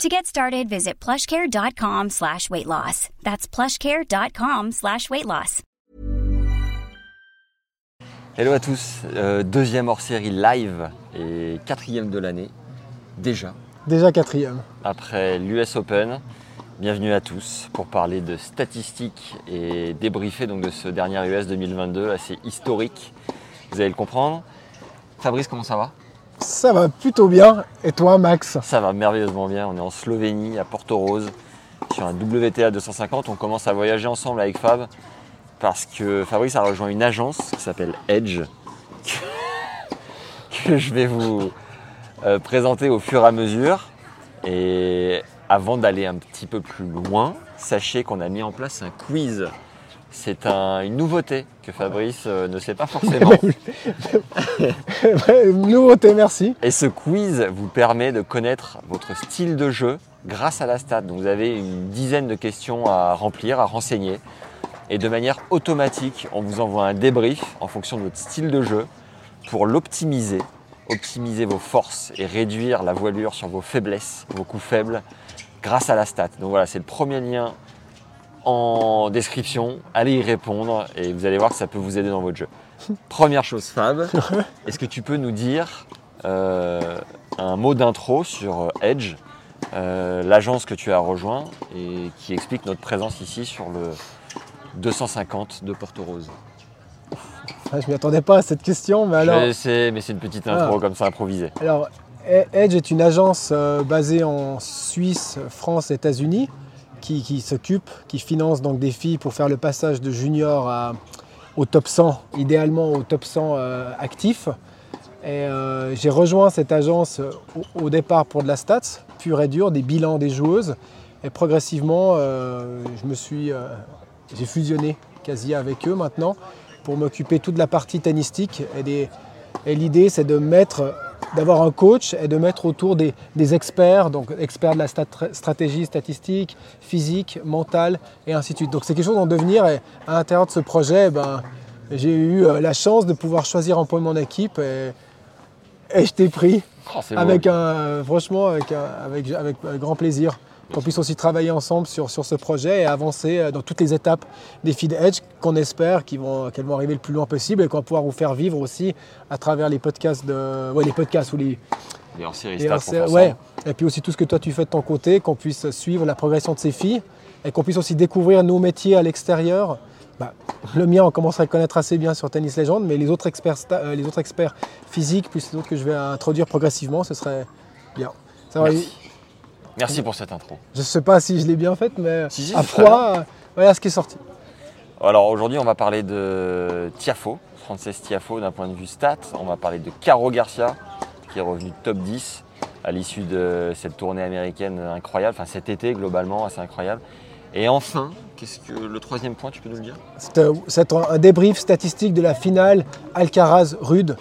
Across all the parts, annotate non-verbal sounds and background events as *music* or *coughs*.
To get started, visit plushcare.com slash weight loss. That's plushcare.com slash weight loss. Hello à tous, euh, deuxième hors-série live et quatrième de l'année, déjà, Déjà quatrième. après l'US Open. Bienvenue à tous pour parler de statistiques et débriefer donc de ce dernier US 2022 assez historique. Vous allez le comprendre. Fabrice, comment ça va? Ça va plutôt bien. Et toi, Max Ça va merveilleusement bien. On est en Slovénie, à Porto Rose, sur un WTA 250. On commence à voyager ensemble avec Fab parce que Fabrice a rejoint une agence qui s'appelle Edge, *laughs* que, je vais vous euh, présenter au fur et à mesure. Et avant d'aller un petit peu plus loin, sachez qu'on a mis en place un quiz. C'est un- une nouveauté que Fabrice euh, ne sait pas *laughs* forcément. Nouveauté, merci. Et ce quiz vous permet de connaître votre style de jeu grâce à la stat. Donc vous avez une dizaine de questions à remplir, à renseigner. Et de manière automatique, on vous envoie un débrief en fonction de votre style de jeu pour l'optimiser, optimiser vos forces et réduire la voilure sur vos faiblesses, vos coups faibles, grâce à la stat. Donc voilà, c'est le premier lien en description. Allez y répondre et vous allez voir que ça peut vous aider dans votre jeu. Première chose, Fab, *laughs* est-ce que tu peux nous dire euh, un mot d'intro sur euh, Edge, euh, l'agence que tu as rejoint et qui explique notre présence ici sur le 250 de Porto Rose Ah, Je m'y attendais pas à cette question, mais alors, Je sais, mais c'est une petite intro Ah. comme ça improvisée. alors E- Edge est une agence euh, basée en Suisse, France, États-Unis, qui, s'occupe, qui finance donc des filles pour faire le passage de junior à- au top 100, idéalement au top 100 euh, actif. Et euh, j'ai rejoint cette agence euh, au, départ pour de la stats, pure et dure, des bilans des joueuses. Et progressivement, euh, j'ai fusionné quasi avec eux maintenant pour m'occuper toute la partie tennistique. Et l'idée, c'est de mettre, d'avoir un coach et de mettre autour des, des experts, donc experts de la stratégie statistique, physique, mentale et ainsi de suite. Donc c'est quelque chose en devenir. Et à l'intérieur de ce projet, ben, j'ai eu euh, la chance de pouvoir choisir un peu mon équipe et, et je t'ai pris Oh, avec un, franchement, avec, un- avec, avec, avec grand plaisir. Qu'on puisse aussi travailler ensemble sur, sur ce projet et avancer euh, dans toutes les étapes des Feed Edge qu'on espère qu'ils vont, qu'elles vont arriver le plus loin possible et qu'on va pouvoir vous faire vivre aussi à travers les podcasts, de, ouais, les podcasts ou les, Les hors-série les stats RC pour faire ouais. Et puis aussi tout ce que toi tu fais de ton côté, qu'on puisse suivre la progression de ces filles et qu'on puisse aussi découvrir nos métiers à l'extérieur. Bah, le mien, on commence à le connaître assez bien sur Tennis Legend, mais les autres experts, euh, les autres experts physiques, plus les autres que je vais introduire progressivement, ce serait bien. Ça va, Merci. Merci pour cette intro. Je ne sais pas si je l'ai bien faite, mais Si, si, à froid, euh, voilà ce qui est sorti. Alors aujourd'hui, on va parler de Tiafo, Frances Tiafo d'un point de vue stat. On va parler de Caro Garcia, qui est revenu top 10 à l'issue de cette tournée américaine incroyable, enfin cet été globalement assez incroyable. Et enfin, qu'est-ce que le troisième point, tu peux nous le dire? C'est euh, c'est un un débrief statistique de la finale Alcaraz-Rude.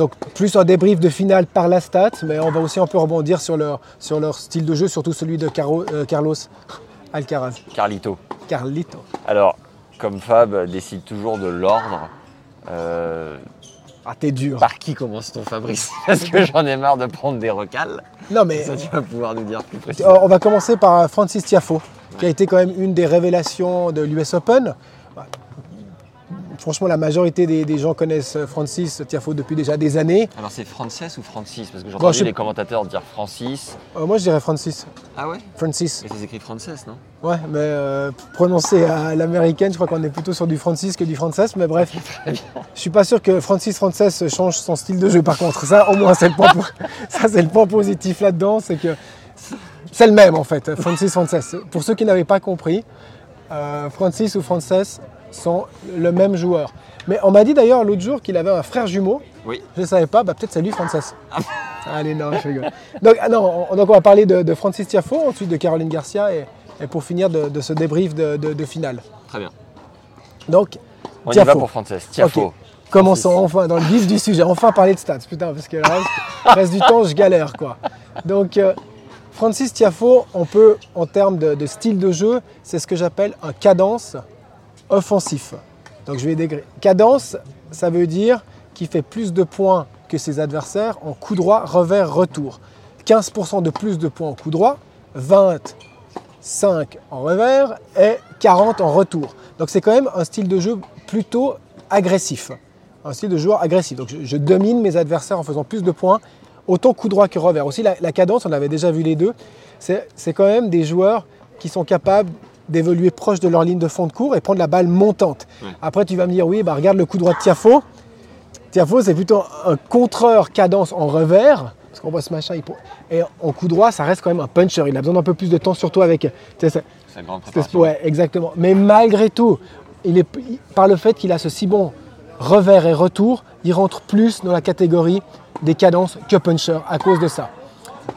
Donc plus un débrief de finale par la stat, mais on va aussi un peu rebondir sur leur, sur leur style de jeu, surtout celui de Caro- euh, Carlos *laughs* Alcaraz. Carlito. Carlito. Alors, comme Fab décide toujours de l'ordre, euh, Ah t'es dur. par qui commence-t-on Fabrice? *laughs* Parce que j'en ai marre de prendre des recales. Non mais Ça, tu vas pouvoir nous dire plus précisément. euh, on va commencer par Francis Tiafo, qui a été quand même une des révélations de l'US Open. Franchement, la majorité des, des gens connaissent Francis Tiafo depuis déjà des années. Alors c'est Frances ou Francis? Parce que entendu je- les commentateurs dire Francis. Euh, moi, je dirais Francis. Ah ouais? Francis. Et ça s'écrit Frances, non? Ouais, mais euh, prononcé à l'américaine, je crois qu'on est plutôt sur du Francis que du Frances, mais bref. Je suis pas sûr que Francis Frances change son style de jeu par contre. Ça, au moins, c'est le point, po- *laughs* ça, c'est le point positif là-dedans, c'est que c'est le même en fait, Francis Frances. Pour ceux qui n'avaient pas compris, euh, Francis ou Frances sont le même joueur. Mais on m'a dit d'ailleurs l'autre jour qu'il avait un frère jumeau. Oui. Je ne savais pas, bah, peut-être c'est lui Frances. *laughs* Allez, non, je rigole. Donc, ah non, on, donc on va parler de, de Francis Tiafo, ensuite de Caroline Garcia et, et pour finir de, de ce débrief de, de- de finale. Très bien. Donc, On y va pour Frances. Tiafo. Ok. Commençons enfin dans le vif du sujet. Enfin parler de stats, putain, parce que le reste, le reste du temps, je galère, quoi. Donc, euh, Francis Tiafo, on peut, en termes de, de style de jeu, c'est ce que j'appelle un cadence offensif. Donc, je vais dégré. Cadence, ça veut dire qu'il fait plus de points que ses adversaires en coup droit, revers, retour. 15% de plus de points en coup droit, 25 en revers et 40 en retour. Donc c'est quand même un style de jeu plutôt agressif. Un style de joueur agressif. Donc je, domine mes adversaires en faisant plus de points, autant coup droit que revers. Aussi la, cadence, on avait déjà vu les deux, c'est quand même des joueurs qui sont capables d'évoluer proche de leur ligne de fond de cours et prendre la balle montante. Ouais. Après tu vas me dire oui, bah, regarde le coup droit de Tiafo. Tiafo c'est plutôt un contreur cadence en revers. Parce qu'on voit ce machin, il et en coup droit, ça reste quand même un puncher. Il a besoin d'un peu plus de temps, surtout avec C'est une grande préparation. Ouais, exactement. Mais malgré tout, il est, par le fait qu'il a ce si bon revers et retour, il rentre plus dans la catégorie des cadences que puncher à cause de ça.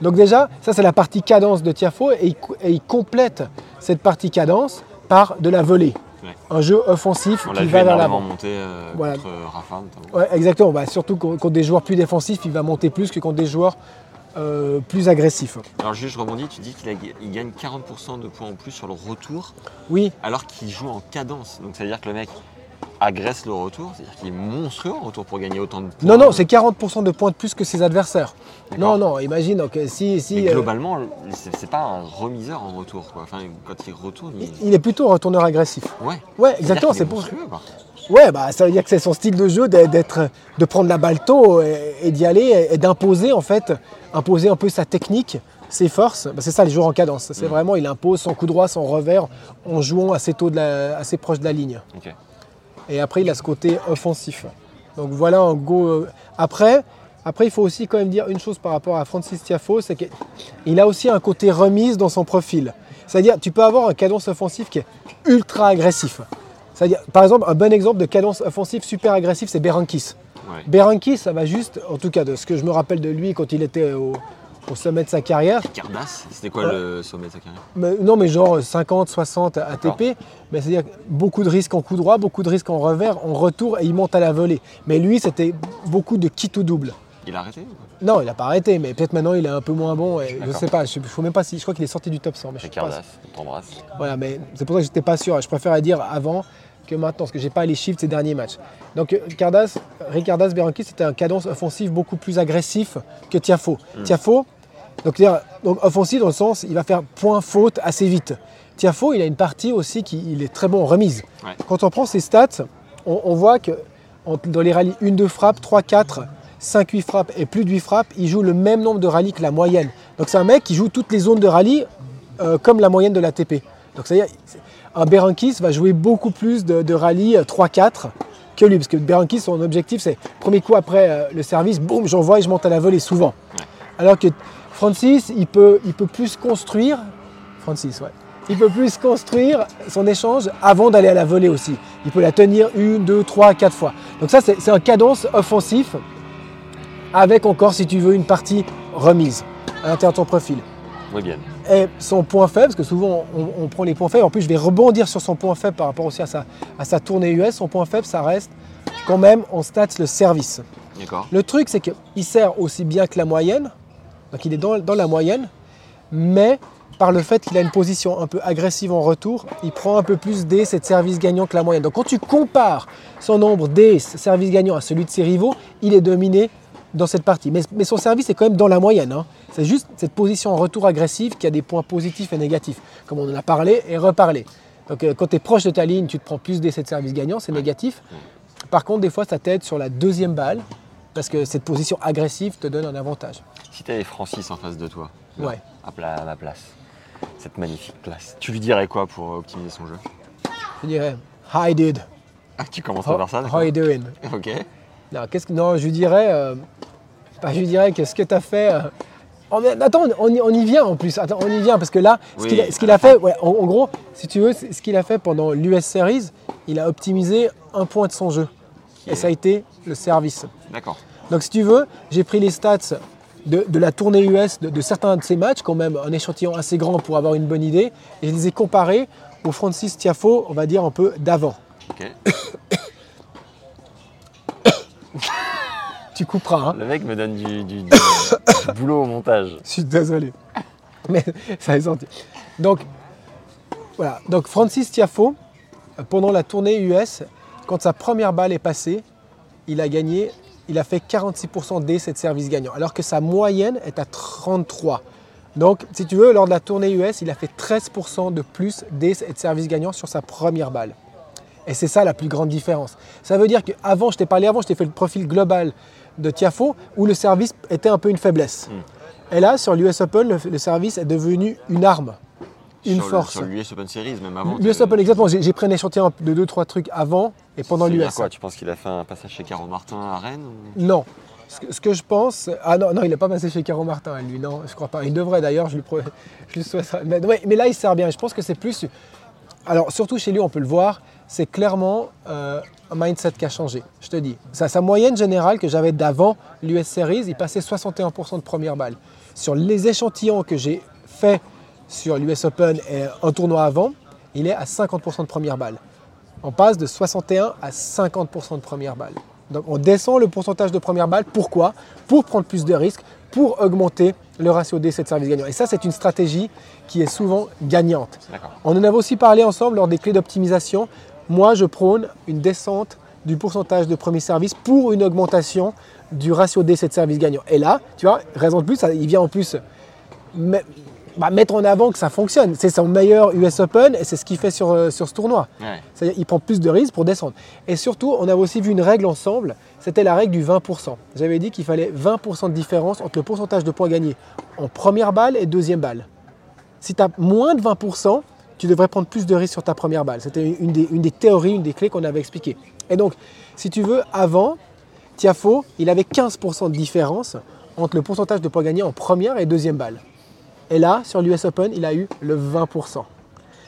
Donc déjà, ça c'est la partie cadence de Tiafo et il, co- et il complète cette partie cadence par de la volée. Ouais. Un jeu offensif On qui vu va vers l'avant. monter euh, Voilà. contre Rafa notamment. Ouais, exactement. Bah, surtout contre des joueurs plus défensifs, il va monter plus que contre des joueurs euh, plus agressifs. Alors juste je rebondis, tu dis qu'il gagne 40% de points en plus sur le retour Oui, alors qu'il joue en cadence. Donc ça veut dire que le mec agresse le retour, c'est-à-dire qu'il est monstrueux en retour pour gagner autant de points. non, non, c'est 40% de points de plus que ses adversaires. Non, non, imagine, donc, si, si, Mais euh, globalement, c'est pas un remiseur en retour. Quoi. Enfin, quand il retourne, il... il est plutôt un retourneur agressif. Ouais. Ouais, exactement, c'est pour. Ouais, bah ça veut dire que c'est son style de jeu d'être- de prendre la balle tôt et, et d'y aller et, d'imposer en fait, imposer un peu sa technique, ses forces. Bah, c'est ça les joueurs en cadence. C'est Mm. vraiment, il impose son coup droit, son revers en jouant assez tôt, de la- assez proche de la ligne. Et après, il a ce côté offensif. Donc voilà un go. euh, Après, après, il faut aussi quand même dire une chose par rapport à Francis Tiafo, c'est qu'il a aussi un côté remise dans son profil. C'est-à-dire, tu peux avoir un cadence offensif qui est ultra agressif. C'est-à-dire, par exemple, un bon exemple de cadence offensive super agressif, c'est Berankis. Ouais. Berankis, ça va juste, en tout cas de ce que je me rappelle de lui quand il était au, au sommet de sa carrière, Cardass, c'était quoi Ouais. le sommet de sa carrière mais- non, mais genre 50, 60 ATP. Mais c'est-à-dire beaucoup de risques en coup droit, beaucoup de risques en revers, en retour, et il monte à la volée. Mais lui, c'était beaucoup de kit ou double. Il a arrêté ou quoi? Non, il n'a pas arrêté, mais peut-être maintenant il est un peu moins bon. Et je sais pas, je ne sais même pas si. Je crois qu'il est sorti du top 100. Mais je C'est sais pas. Cardass, on t'embrasse. Voilà, mais c'est pour ça que j'étais pas sûr. Je préfère dire avant que maintenant, parce que j'ai pas les chiffres de ces derniers matchs. Donc euh, Cardas, Ricardas Berankis, c'était un cadence offensif beaucoup plus agressif que Tiafo. Tiafo, donc, offensif dans le sens, il va faire point faute assez vite. Tiafo, il a une partie aussi qui il est très bon en remise. Ouais. Quand on prend ses stats, on, on voit que en- dans les rallyes 1-2 frappes, 3-4, 5-8 frappes et plus de 8 frappes, il joue le même nombre de rallyes que la moyenne. Donc c'est un mec qui joue toutes les zones de rallye euh, comme la moyenne de l'ATP. Donc c'est-à-dire, un Berankis va jouer beaucoup plus de, de rallyes euh, 3-4 que lui, parce que Berankis, son objectif, c'est premier coup après euh, le service, boum, j'envoie et je monte à la volée souvent. Alors que Francis, il peut, il peut plus construire, Francis, ouais, il peut plus construire son échange avant d'aller à la volée aussi. Il peut la tenir une, deux, trois, quatre fois. Donc ça, c'est c'est un cadence offensif avec encore, si tu veux, une partie remise à l'intérieur de ton profil. Bien. Et son point faible, parce que souvent on, on prend les points faibles, en plus je vais rebondir sur son point faible par rapport aussi à sa, à sa tournée US, son point faible ça reste quand même en stats le service. Le truc c'est qu'il sert aussi bien que la moyenne, donc il est dans, dans la moyenne, mais par le fait qu'il a une position un peu agressive en retour, il prend un peu plus d'ace et de services gagnants que la moyenne. Donc quand tu compares son nombre d'ace, services gagnants à celui de ses rivaux, il est dominé dans cette partie. Mais, mais son service est quand même dans la moyenne. hein. C'est juste cette position en retour agressive qui a des points positifs et négatifs, comme on en a parlé et reparlé. Donc euh, quand tu es proche de ta ligne, tu te prends plus d'essais de service gagnants, c'est négatif. Par contre, des fois, ça t'aide sur la deuxième balle, parce que cette position agressive te donne un avantage. Si tu avais Francis en face de toi, là, Ouais. à, ma place, cette magnifique place, tu lui dirais quoi pour optimiser son jeu? Je dirais, Hi dude, Ah, tu commences par ça how you doing? Ok. Non, qu'est-ce que, non, je lui dirais, euh, bah, je lui dirais que ce que tu as fait. euh, attends, on y, on y vient en plus. Attends, on y vient parce que là, ce Oui, qu'il a, fait, ouais, en, en gros, si tu veux, ce qu'il a fait pendant l'US Series, il a optimisé un point de son jeu. Qui Et est- ça a été le service. D'accord. Donc si tu veux, j'ai pris les stats de, de la tournée US de, de certains de ces matchs, quand même un échantillon assez grand pour avoir une bonne idée, et je les ai comparés au Francis Tiafo, on va dire un peu d'avant. Tu couperas. hein. Le mec me donne du, du- du- *coughs* du boulot au montage. Je suis désolé. Mais ça est senti. Donc, voilà. Donc, Francis Tiafo, pendant la tournée US, quand sa première balle est passée, il a gagné, il a fait 46% d'ace et de service gagnant, alors que sa moyenne est à 33. Donc, si tu veux, lors de la tournée US, il a fait 13% de plus et de service gagnant sur sa première balle. Et c'est ça la plus grande différence. Ça veut dire qu'avant, je t'ai parlé avant, je t'ai fait le profil global de Tiafo, où le service était un peu une faiblesse. Et là, sur l'US Open, le, le service est devenu une arme, une sur le- force. sur l'US Open Series, même avant. L'US Open, exactement. J'ai pris un échantillon de 2-3 trucs avant et pendant l'US. quoi? Tu penses qu'il a fait un passage chez Caro Martin à Rennes ou- Non. Ce que, ce que je pense. Ah non, non il n'est pas passé chez Caro Martin, lui, non, je crois pas. Il devrait d'ailleurs, je *laughs* je lui souhaite ça. Mais, ouais, mais là, il sert bien. Je pense que c'est plus. Alors, surtout chez lui, on peut le voir, c'est clairement euh, un mindset qui a changé. Je te dis. Sa, sa moyenne générale que j'avais d'avant l'US Series, il passait 61% de première balle. Sur les échantillons que j'ai fait sur l'US Open et un tournoi avant, il est à 50% de première balle. On passe de 61 à 50% de première balle. Donc on descend le pourcentage de première balle. Pourquoi? Pour prendre plus de risques, pour augmenter le ratio d'essai de service gagnant. Et ça, c'est une stratégie qui est souvent gagnante. On en avait aussi parlé ensemble lors des clés d'optimisation. Moi, je prône une descente du pourcentage de premier service pour une augmentation du ratio d'essai de service gagnant. Et là, tu vois, raison de plus, ça- il vient en plus bah, mettre en avant que ça fonctionne. C'est son meilleur US Open et c'est ce qu'il fait sur, euh, sur ce tournoi. Ouais. Qu'il prend plus de risques pour descendre. Et surtout, on avait aussi vu une règle ensemble, c'était la règle du 20%. J'avais dit qu'il fallait 20% de différence entre le pourcentage de points gagnés en première balle et deuxième balle. Si tu as moins de 20%, tu devrais prendre plus de risques sur ta première balle. C'était une des, une des théories, une des clés qu'on avait expliquées. Et donc, si tu veux, avant, Tiafo, il avait 15% de différence entre le pourcentage de points gagnés en première et deuxième balle. Et là, sur l'US Open, il a eu le 20%.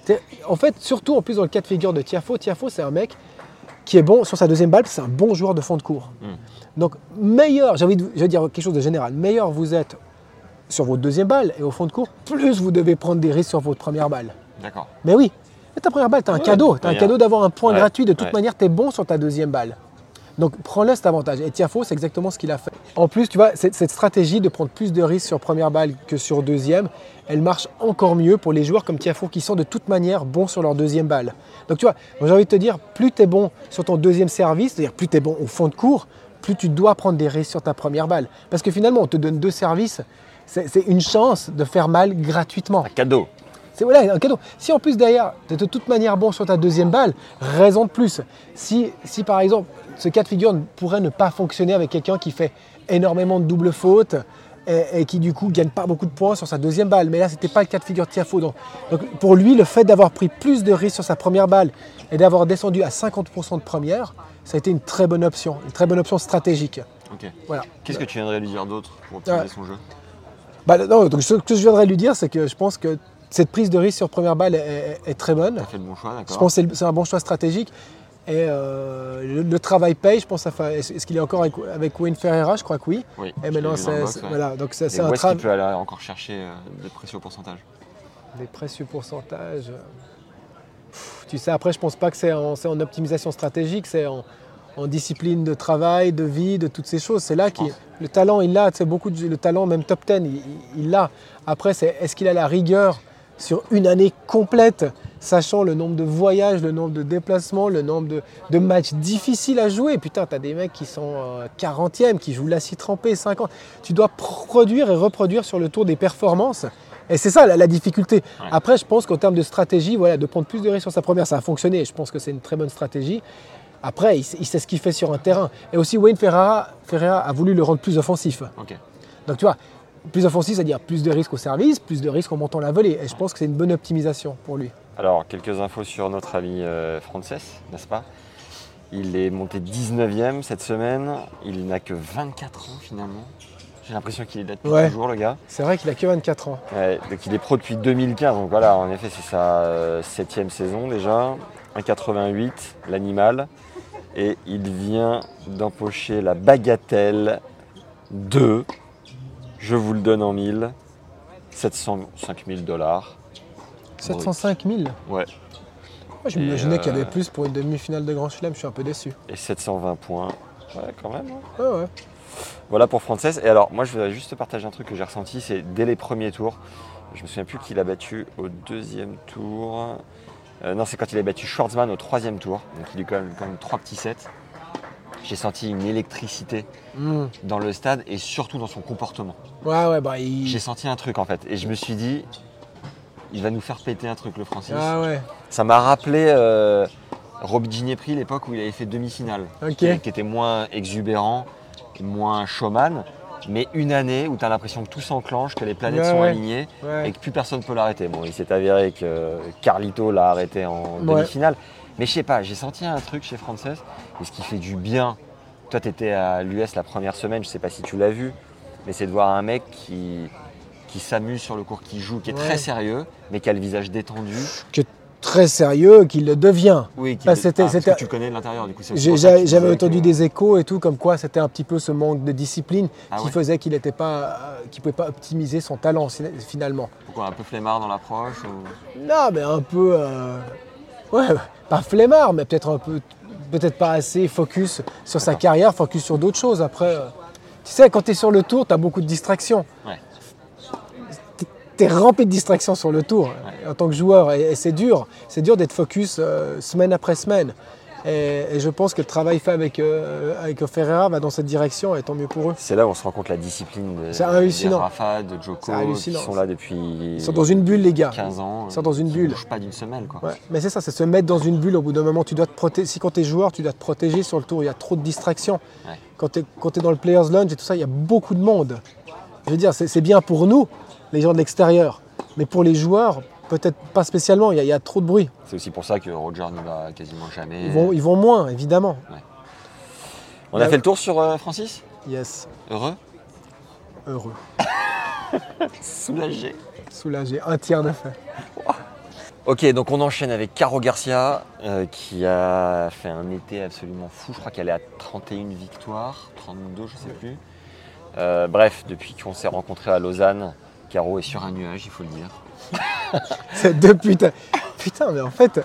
C'est- En fait, surtout en plus dans le cas de figure de Tiafo, Tiafo c'est un mec qui est bon sur sa deuxième balle, c'est un bon joueur de fond de cours. Donc meilleur, j'ai envie de je vais dire quelque chose de général, meilleur vous êtes sur votre deuxième balle et au fond de cours, plus vous devez prendre des risques sur votre première balle. D'accord. Mais oui, mais ta première balle, tu as un Ouais, cadeau, tu as un cadeau d'avoir un point Ouais, gratuit, de toute ouais. manière, tu es bon sur ta deuxième balle. Donc prends-le cet avantage. Et Tiafo, c'est exactement ce qu'il a fait. En plus, tu vois, cette, cette stratégie de prendre plus de risques sur première balle que sur deuxième, elle marche encore mieux pour les joueurs comme Tiafo qui sont de toute manière bons sur leur deuxième balle. Donc tu vois, j'ai envie de te dire, plus tu es bon sur ton deuxième service, c'est-à-dire plus tu es bon au fond de cours, plus tu dois prendre des risques sur ta première balle. Parce que finalement, on te donne deux services, c'est c'est une chance de faire mal gratuitement. Un cadeau. C'est voilà, un cadeau. Si en plus derrière, tu es de toute manière bon sur ta deuxième balle, raison de plus. Si, si par exemple, ce cas de figure pourrait ne pas fonctionner avec quelqu'un qui fait énormément de doubles fautes et, et qui du coup gagne pas beaucoup de points sur sa deuxième balle. Mais là, c'était pas le cas de figure de Tiafo. Donc, donc pour lui, le fait d'avoir pris plus de risques sur sa première balle et d'avoir descendu à 50% de première, ça a été une très bonne option, une très bonne option stratégique. Ok. Voilà. Qu'est-ce que tu viendrais lui dire d'autre pour optimiser Ouais. son jeu? Bah, non, donc ce que je viendrais lui dire, c'est que je pense que cette prise de risque sur première balle est- est- est très bonne. T'as fait le bon choix, d'accord Je pense que c'est c'est un bon choix stratégique. Et euh, le, le travail paye, je pense. Est-ce qu'il est encore avec, avec Wayne Ferreira? Je crois que oui. Oui. Et maintenant, c'est c'est- ouais. voilà. Donc c'est c'est un est-ce qu'il travail. peut aller encore chercher euh, des précieux pourcentages Des précieux pourcentages. euh, pff, Tu sais, après, je pense pas que c'est en, c'est en optimisation stratégique, c'est en, en discipline de travail, de vie, de toutes ces choses. C'est là pense. le talent, il l'a. Tu sais, beaucoup de le talent, même top 10, il- il il l'a. Après, c'est est-ce qu'il a la rigueur sur une année complète, sachant le nombre de voyages, le nombre de déplacements, le nombre de, de matchs difficiles à jouer. Putain, t'as des mecs qui sont euh, 40e, qui jouent la trempée, 50. Tu dois produire et reproduire sur le tour des performances. Et c'est ça la, la difficulté. Ouais. Après, je pense qu'en termes de stratégie, voilà, de prendre plus de risques sur sa première, ça a fonctionné. Je pense que c'est une très bonne stratégie. Après, il, sait- il sait ce qu'il fait sur un terrain. Et aussi, Wayne Ferreira, Ferreira a voulu le rendre plus offensif. Donc tu vois, plus offensif, c'est-à-dire plus de risques au service, plus de risques en montant la volée. Et je pense que c'est une bonne optimisation pour lui. Alors, quelques infos sur notre ami euh, Frances, n'est-ce pas? Il est monté 19e cette semaine. Il n'a que 24 ans finalement. J'ai l'impression qu'il est là depuis Ouais. toujours, le gars. C'est vrai qu'il a que 24 ans. Ouais, donc il est pro depuis 2015. Donc voilà, en effet, c'est sa euh, septième saison déjà. 1,88 l'animal. Et il vient d'empocher la bagatelle de, je vous le donne en mille, 705 000 dollars. 705 000 Ouais. Moi, je m'imaginais qu'il y euh, avait plus pour une demi-finale de Grand Chelem. Je suis un peu déçu. Et 720 points. Ouais, quand même. hein. Ouais, ouais. Voilà pour Frances. Et alors, moi, je voudrais juste te partager un truc que j'ai ressenti, c'est dès les premiers tours. Je me souviens plus qui l'a battu au deuxième tour. Euh, non, c'est quand il a battu Schwartzmann au troisième tour. Donc, il est quand même, quand même trois petits sets. J'ai senti une électricité Hmm. dans le stade et surtout dans son comportement. Ouais, ouais, bah il. J'ai senti un truc en fait. Et je me suis dit, il va nous faire péter un truc, le Francis. Ah ouais. Ça m'a rappelé euh, Rob Ginepri, l'époque où il avait fait demi-finale. Qui, qui était moins exubérant, moins showman. Mais une année où tu as l'impression que tout s'enclenche, que les planètes Ouais, sont ouais. alignées et que plus personne ne peut l'arrêter. Bon, il s'est avéré que Carlito l'a arrêté en demi-finale. Mais je sais pas, j'ai senti un truc chez Frances. Et ce qui fait du bien, toi tu étais à l'US la première semaine, je sais pas si tu l'as vu, mais c'est de voir un mec qui, qui s'amuse sur le court, qui joue, qui est Ouais. très sérieux, mais qui a le visage détendu. Que très sérieux qu'il le devient. Oui, qui Bah, c'était- parce que tu connais de l'intérieur, du coup J'avais entendu que- des échos et tout, comme quoi c'était un petit peu ce manque de discipline Ah qui ouais faisait qu'il n'était pas, euh, qu'il pouvait pas optimiser son talent finalement. Pourquoi un peu flemmard dans l'approche ou- Non, mais un peu, euh, ouais, pas flemmard, mais peut-être un peu, peut-être pas assez focus sur sa carrière, focus sur d'autres choses. Après, euh, tu sais, quand tu es sur le tour, tu as beaucoup de distractions. Ouais. Tu es rempli de distractions sur le tour en tant que joueur, et, et c'est dur. C'est dur d'être focus euh, semaine après semaine. Et, et je pense que le travail fait avec, euh, avec Ferreira va dans cette direction, et tant mieux pour eux. C'est là où on se rend compte la discipline de, hallucinant. Rafa, de Joko, qui sont là depuis Ils sont dans une bulle, les gars. 15 ans. Ils sont dans une bulle. bougent pas d'une semaine. Quoi. Ouais, mais c'est ça, c'est se mettre dans une bulle. Au bout d'un moment, tu dois te protéger. Si quand tu es joueur, tu dois te protéger sur le tour. Il y a trop de distractions. Ouais. Quand tu es, dans le Players Lounge et tout ça, il y a beaucoup de monde. Je veux dire, c'est bien pour nous, les gens de l'extérieur. Mais pour les joueurs, peut-être pas spécialement. Il y, a- il y a trop de bruit. C'est aussi pour ça que Roger n'y va quasiment jamais. Ils vont, ils vont moins, évidemment. On a fait le tour sur euh, Francis? Yes, Heureux? Heureux, *laughs* Soulagé. soulagé. Un tiers de fait. Ok, donc on enchaîne avec Caro Garcia euh, qui a fait un été absolument fou. Je crois qu'elle est à 31 victoires, 32, je sais plus. Euh, bref, depuis qu'on s'est rencontrés à Lausanne, Caro est sur un nuage, il faut le dire. C'est deux putains. Putain, mais en fait,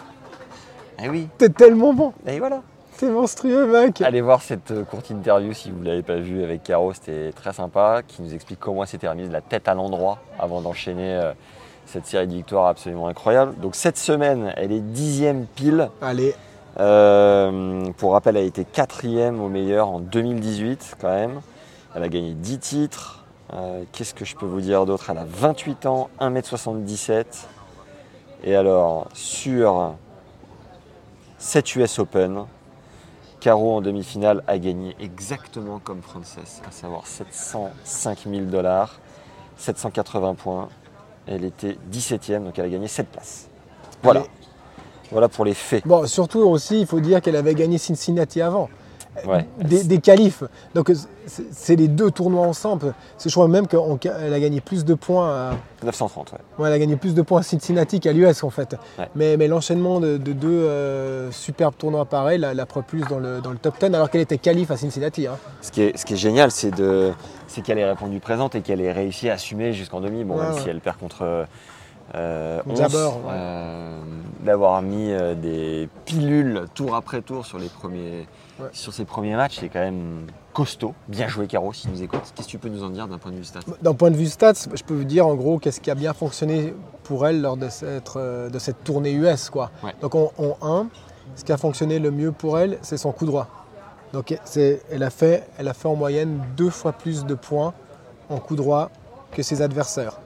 Eh oui, t'es tellement bon. et voilà. T'es monstrueux, mec. Allez voir cette euh, courte interview si vous ne l'avez pas vue avec Caro, c'était très sympa, qui nous explique comment remise la tête à l'endroit avant d'enchaîner euh, cette série de victoires absolument incroyable. Donc cette semaine, elle est dixième pile. Allez, Euh, pour rappel, elle a été quatrième au meilleur en 2018 quand même. Elle a gagné 10 titres. Euh, Qu'est-ce que je peux vous dire d'autre? Elle a 28 ans, 1m77. Et alors, sur 7 US Open, Caro en demi-finale a gagné exactement comme Frances, à savoir 705 000 dollars, 780 points. Elle était 17e, donc elle a gagné 7 places. Voilà. Allez. Voilà pour les faits. Bon, surtout aussi, il faut dire qu'elle avait gagné Cincinnati avant. Ouais. Des, des qualifs. Donc, c'est les deux tournois ensemble. C'est- Je crois même qu'elle a gagné plus de points. À, 930, ouais. ouais, elle a gagné plus de points à Cincinnati qu'à l'US en fait. Ouais. Mais, mais l'enchaînement de, de deux euh, superbes tournois pareils la, la propulse dans le, dans le top 10 alors qu'elle était qualif à Cincinnati. hein. Ce qui est, ce qui est génial, c'est de, c'est qu'elle ait répondu présente et qu'elle ait réussi à assumer jusqu'en demi. Bon, même si elle perd contre euh, euh, d'avoir mis euh, des pilules tour après tour sur les premiers, Ouais. sur ses premiers matchs, c'est quand même costaud. Bien joué, Caro, si tu nous écoutes. Qu'est-ce que tu peux nous en dire d'un point de vue stat D'un point de vue stats, je peux vous dire en gros qu'est-ce qui a bien fonctionné pour elle lors de cette, euh, de cette tournée US. Quoi. Ouais. Donc en, en 1, ce qui a fonctionné le mieux pour elle, c'est son coup droit. Donc elle, a fait, elle a fait en moyenne deux fois plus de points en coup droit que ses adversaires.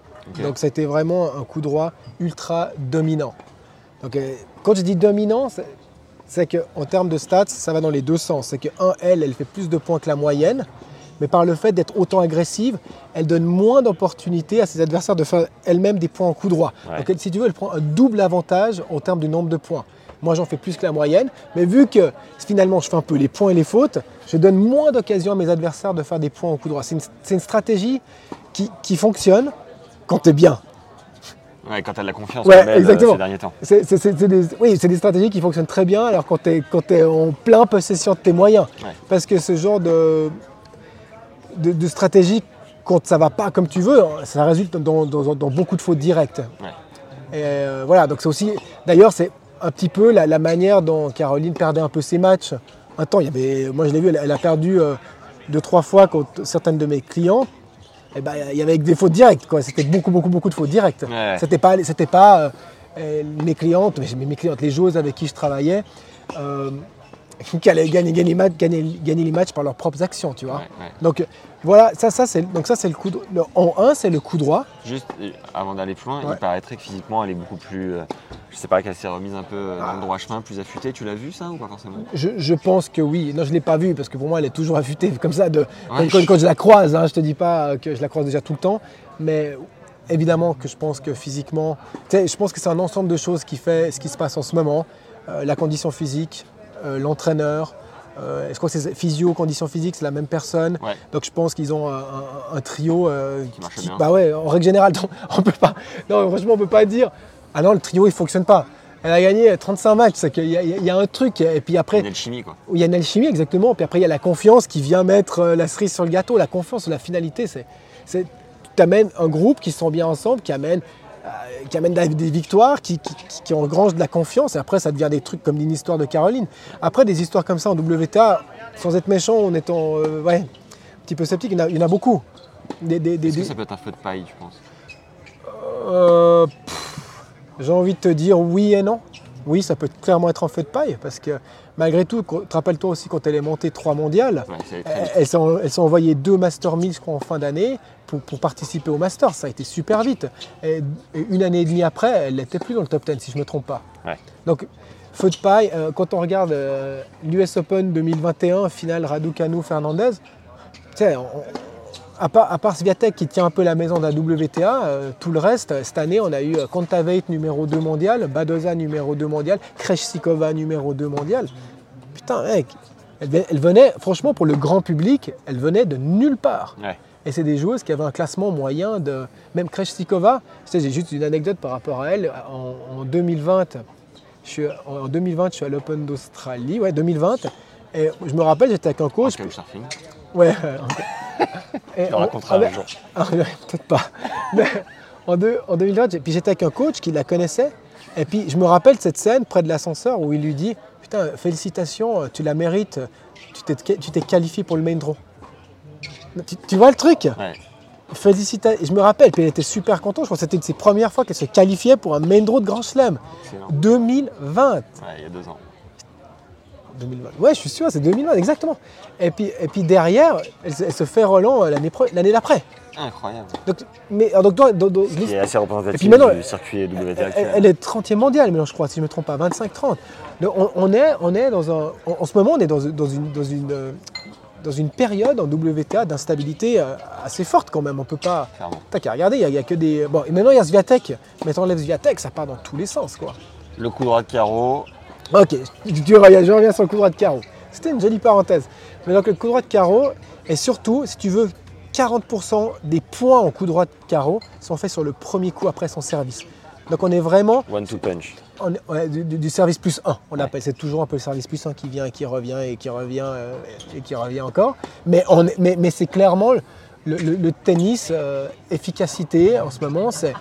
Donc c'était vraiment un coup droit ultra dominant. Donc euh, quand je dis dominant, c'est- qu'en termes de stats, ça va dans les deux sens. C'est que, un, elle, elle fait plus de points que la moyenne, mais par le fait d'être autant agressive, elle donne moins d'opportunités à ses adversaires de faire elle-même des points en coup droit. Ouais. Donc elle- si tu veux, elle prend un double avantage en termes du nombre de points. Moi, j'en fais plus que la moyenne, mais vu que finalement, je fais un peu les points et les fautes, je donne moins d'occasions à mes adversaires de faire des points en coup droit. C'est une, c'est une stratégie qui, qui fonctionne quand tu es bien. Ouais, quand elle a la confiance Ouais, en elle, euh, exactement. ces derniers temps. Des, oui, c'est des stratégies qui fonctionnent très bien alors quand tu es, en plein possession de tes moyens. Ouais. Parce que ce genre de, de, de stratégie, quand ça va pas comme tu veux, hein, ça résulte dans, dans- dans beaucoup de fautes directes. Et euh, voilà, donc c'est aussi. D'ailleurs, c'est un petit peu la, la manière dont Caroline perdait un peu ses matchs un temps, il y avait, moi je l'ai vu, elle, elle a perdu euh, deux, trois fois contre certaines de mes clientes. Et ben, il y avait des fautes directes. C'était beaucoup, beaucoup, beaucoup de fautes directes. Ouais. C'était pas, c'était pas euh, euh, mes clientes, mais mes clientes, les joueuses avec qui je travaillais, euh, qui allaient gagner, gagner, les matchs, gagner, gagner les matchs par leurs propres actions, tu vois. Ouais, ouais. Donc euh, voilà, ça, ça c'est donc ça c'est le coup de- le- en 1 c'est le coup droit. Juste euh, avant d'aller plus loin, Ouais. il paraîtrait que physiquement elle est beaucoup plus. euh, je sais pas, qu'elle s'est remise un peu euh, Ah. dans le droit chemin, plus affûtée. Tu l'as vu ça ou pas forcément? Je, je pense que oui. Non, je ne l'ai pas vue parce que pour moi, elle est toujours affûtée *laughs* comme ça. De, quand, quand je la croise, hein, je te dis pas que je la croise déjà tout le temps, mais évidemment que je pense que physiquement, je pense que c'est un ensemble de choses qui fait ce qui se passe en ce moment. Euh, la condition physique, euh, l'entraîneur. euh, je crois que c'est physio, condition physique, c'est la même personne? Ouais. Donc je pense qu'ils ont un, un- un trio euh, Qui marche bien. Bah ouais, en règle générale, *laughs* on peut pas. Non, franchement, on peut pas dire. Ah non, le trio il fonctionne pas. Elle a gagné 35 matchs, c'est qu'il y, a- il y a un truc. Et puis après, Une alchimie quoi. il y a une alchimie exactement, puis après il y a la confiance qui vient mettre euh, la cerise sur le gâteau. La confiance, la finalité, c'est, tu amènes un groupe qui se sent bien ensemble, qui amène, euh, qui amène des victoires, qui, qui, qui- qui engrange de la confiance, et après ça devient des trucs comme une histoire de Caroline. Après des histoires comme ça en WTA, sans être méchant, en étant euh, ouais, un petit peu sceptique, il y en a, il y en a beaucoup. Des, des- des- Est-ce que des- ça peut être un feu de paille, tu penses euh, J'ai envie de te dire oui et non. Oui, ça peut clairement être un feu de paille, parce que malgré tout, te rappelles-toi aussi quand elle est montée 3 mondiales, Ouais, elles sont envoyées deux Master 1000 je crois, en fin d'année pour, pour participer au Master. Ça a été super vite. Et, et une année et demie après, elle n'était plus dans le top 10, si je ne me trompe pas. Ouais. Donc, feu de paille, euh, quand on regarde l'US Open 2021, finale Raducanu Fernandez, tu sais, on- à part, à part Sviatek qui tient un peu la maison de la WTA, euh, tout le reste, euh, cette année, on a eu euh, Kontaveit numéro 2 mondial, Badoza numéro 2 mondial, Krejcikova numéro 2 mondial. Putain, mec, elle, ve- elle venait, franchement, pour le grand public, elle venait de nulle part. Ouais. Et c'est des joueuses qui avaient un classement moyen de. Même sais, j'ai juste une anecdote par rapport à elle. En, en 2020, je suis, en 2020, je suis à l'Open d'Australie, ouais, 2020. Et je me rappelle, j'étais avec un *laughs* En coach. couchsurfing. Ouais. *laughs* Et Tu le on- raconteras ah, un jour. *laughs* ah, Peut-être pas. *laughs* Mais en, deux- en 2020, j'ai- puis j'étais avec un coach qui la connaissait. Et puis je me rappelle cette scène près de l'ascenseur où il lui dit Putain, félicitations, tu la mérites, tu t'es, qualifié pour le main draw. Tu, tu vois le truc Ouais. Félicitations. Je me rappelle, puis elle était super contente. Je crois que c'était une de ses premières fois qu'elle se qualifiait pour un main draw de Grand Chelem. Excellent. 2020. Ouais, il y a deux ans. 2020. Ouais, je suis sûr, c'est 2020, exactement. Et puis, et puis derrière, elle, se- elle se fait Roland euh, l'année, d'après. Incroyable. Donc, mais, donc, est assez représentatif Et puis maintenant, du circuit WTA elle, elle est 30e mondiale, maintenant, je crois, si je ne me trompe pas, 25-30. Donc, On, on est, on est dans un. En, en ce moment, on est dans, dans une, dans, une, euh, dans une période en WTA d'instabilité euh, assez forte quand même. On peut pas. Qu'à regarder, il y a- il y, a que des. Bon, et maintenant, il y a Sviatek. Mais t'enlèves Sviatek, ça part dans tous les sens, quoi. Le coup droit de carreau. Ok, je reviens sur le coup droit de carreau. C'était une jolie parenthèse. Mais donc le coup droit de carreau, et surtout, si tu veux, 40% des points en coup droit de carreau sont faits sur le premier coup après son service. Donc on est vraiment One two punch. on est- du, du- du service plus 1, on l'appelle. C'est toujours un peu le service plus 1 qui vient et qui revient et qui revient euh, et qui revient encore. Mais, on est- mais, mais c'est clairement le, le- le tennis euh, efficacité en ce moment, c'est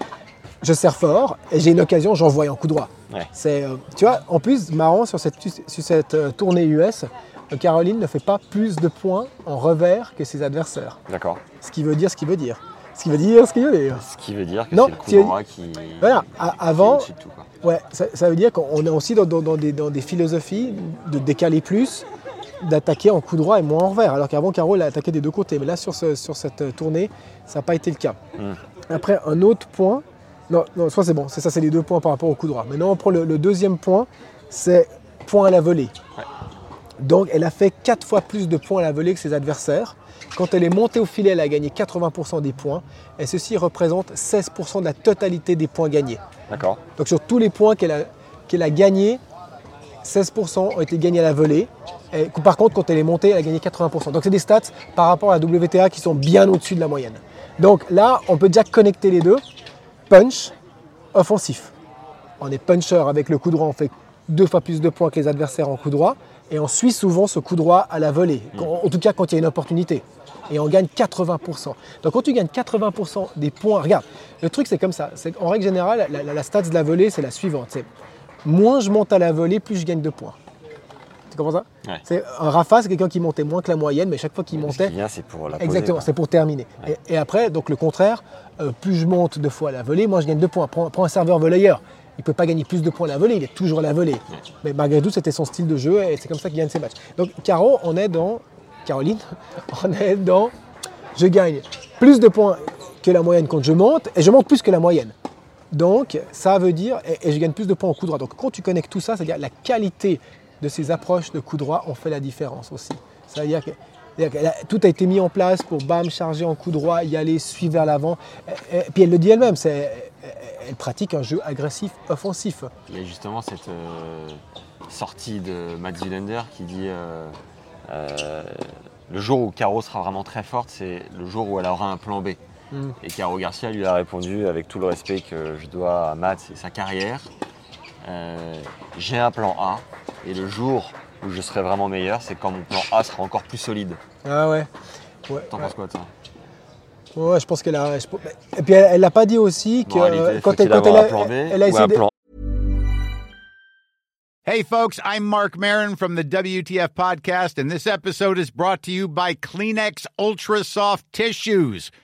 je sers fort et j'ai une occasion, j'envoie un coup droit. Ouais. C'est, euh, tu vois, en plus, marrant sur cette, sur cette euh, tournée US, euh, Caroline ne fait pas plus de points en revers que ses adversaires. D'accord. Ce qui veut dire ce qui veut dire. Ce qui veut dire ce qui veut dire. Ce qui veut dire que Non, c'est le coup droit qui. Voilà, a- qui est avant, au-dessus de tout, quoi. Ouais, ça, ça veut dire qu'on est aussi dans, dans- dans des, dans des philosophies de décaler plus, d'attaquer en coup droit et moins en revers. Alors qu'avant, Caro, a attaqué des deux côtés. Mais là, sur, ce- sur cette tournée, ça n'a pas été le cas. Mm. Après, un autre point. Non, non, soit c'est bon, c'est ça, c'est les deux points par rapport au coup droit. Maintenant, on prend le, le deuxième point, c'est point à la volée. Ouais. Donc, elle a fait quatre fois plus de points à la volée que ses adversaires. Quand elle est montée au filet, elle a gagné 80% des points. Et ceci représente 16% de la totalité des points gagnés. D'accord. Donc sur tous les points qu'elle a, qu'elle a gagnés, 16% ont été gagnés à la volée. Et par contre, quand elle est montée, elle a gagné 80%. Donc c'est des stats par rapport à la WTA qui sont bien au-dessus de la moyenne. Donc là, on peut déjà connecter les deux. Punch, offensif. On est puncher avec le coup droit, on fait deux fois plus de points que les adversaires en coup droit. Et on suit souvent ce coup droit à la volée, Quand- en tout cas quand il y a une opportunité. Et on gagne 80%. Donc quand tu gagnes 80% des points, regarde, le truc c'est comme ça. En règle générale, la, la, la stats de la volée, c'est la suivante. C'est moins je monte à la volée, plus je gagne de points. Tu comprends ça Ouais. C'est Un Rafa, c'est quelqu'un qui montait moins que la moyenne, mais chaque fois qu'il montait, c'est pour la poser, Exactement, c'est pour terminer. Ouais. Et, et après, donc le contraire, euh, plus je monte deux fois la volée, moi je gagne deux points. Prends, prends un serveur volleyeur, il ne peut pas gagner plus de points à la volée, il est toujours à la volée. Mais malgré tout, c'était son style de jeu et c'est comme ça qu'il gagne ses matchs. Donc Caro, on est dans, Caroline, *laughs* on est dans, je gagne plus de points que la moyenne quand je monte et je monte plus que la moyenne. Donc ça veut dire, et, et je gagne plus de points au coup droit. Donc quand tu connectes tout ça, c'est-à-dire la qualité de ces approches de coup droit, on fait la différence aussi. C'est-à-dire que tout a été mis en place pour bam, charger en coup droit, y aller, suivre vers l'avant. Et- Puis elle le dit elle-même, c'est- elle pratique un jeu agressif, offensif. Il y a justement cette euh, sortie de Matt Zilander qui dit euh, euh, le jour où Caro sera vraiment très forte, c'est le jour où elle aura un plan B. Mm. Et Caro Garcia lui a répondu avec tout le respect que je dois à Matt et sa carrière. Euh, J'ai un plan A et le jour où je serai vraiment meilleur, c'est quand mon plan A sera encore plus solide. Ah ouais. Ouais, T'en ouais. penses quoi de ça Ouais, je pense qu'elle a. je- Et puis elle, l'a pas dit aussi que Moralité, euh, quand elle, quand avoir elle un a, plan B elle a essayé un de- plan Hey, folks, I'm Mark Marin from the WTF Podcast, and this episode is brought to you by Kleenex Ultra Soft Tissues,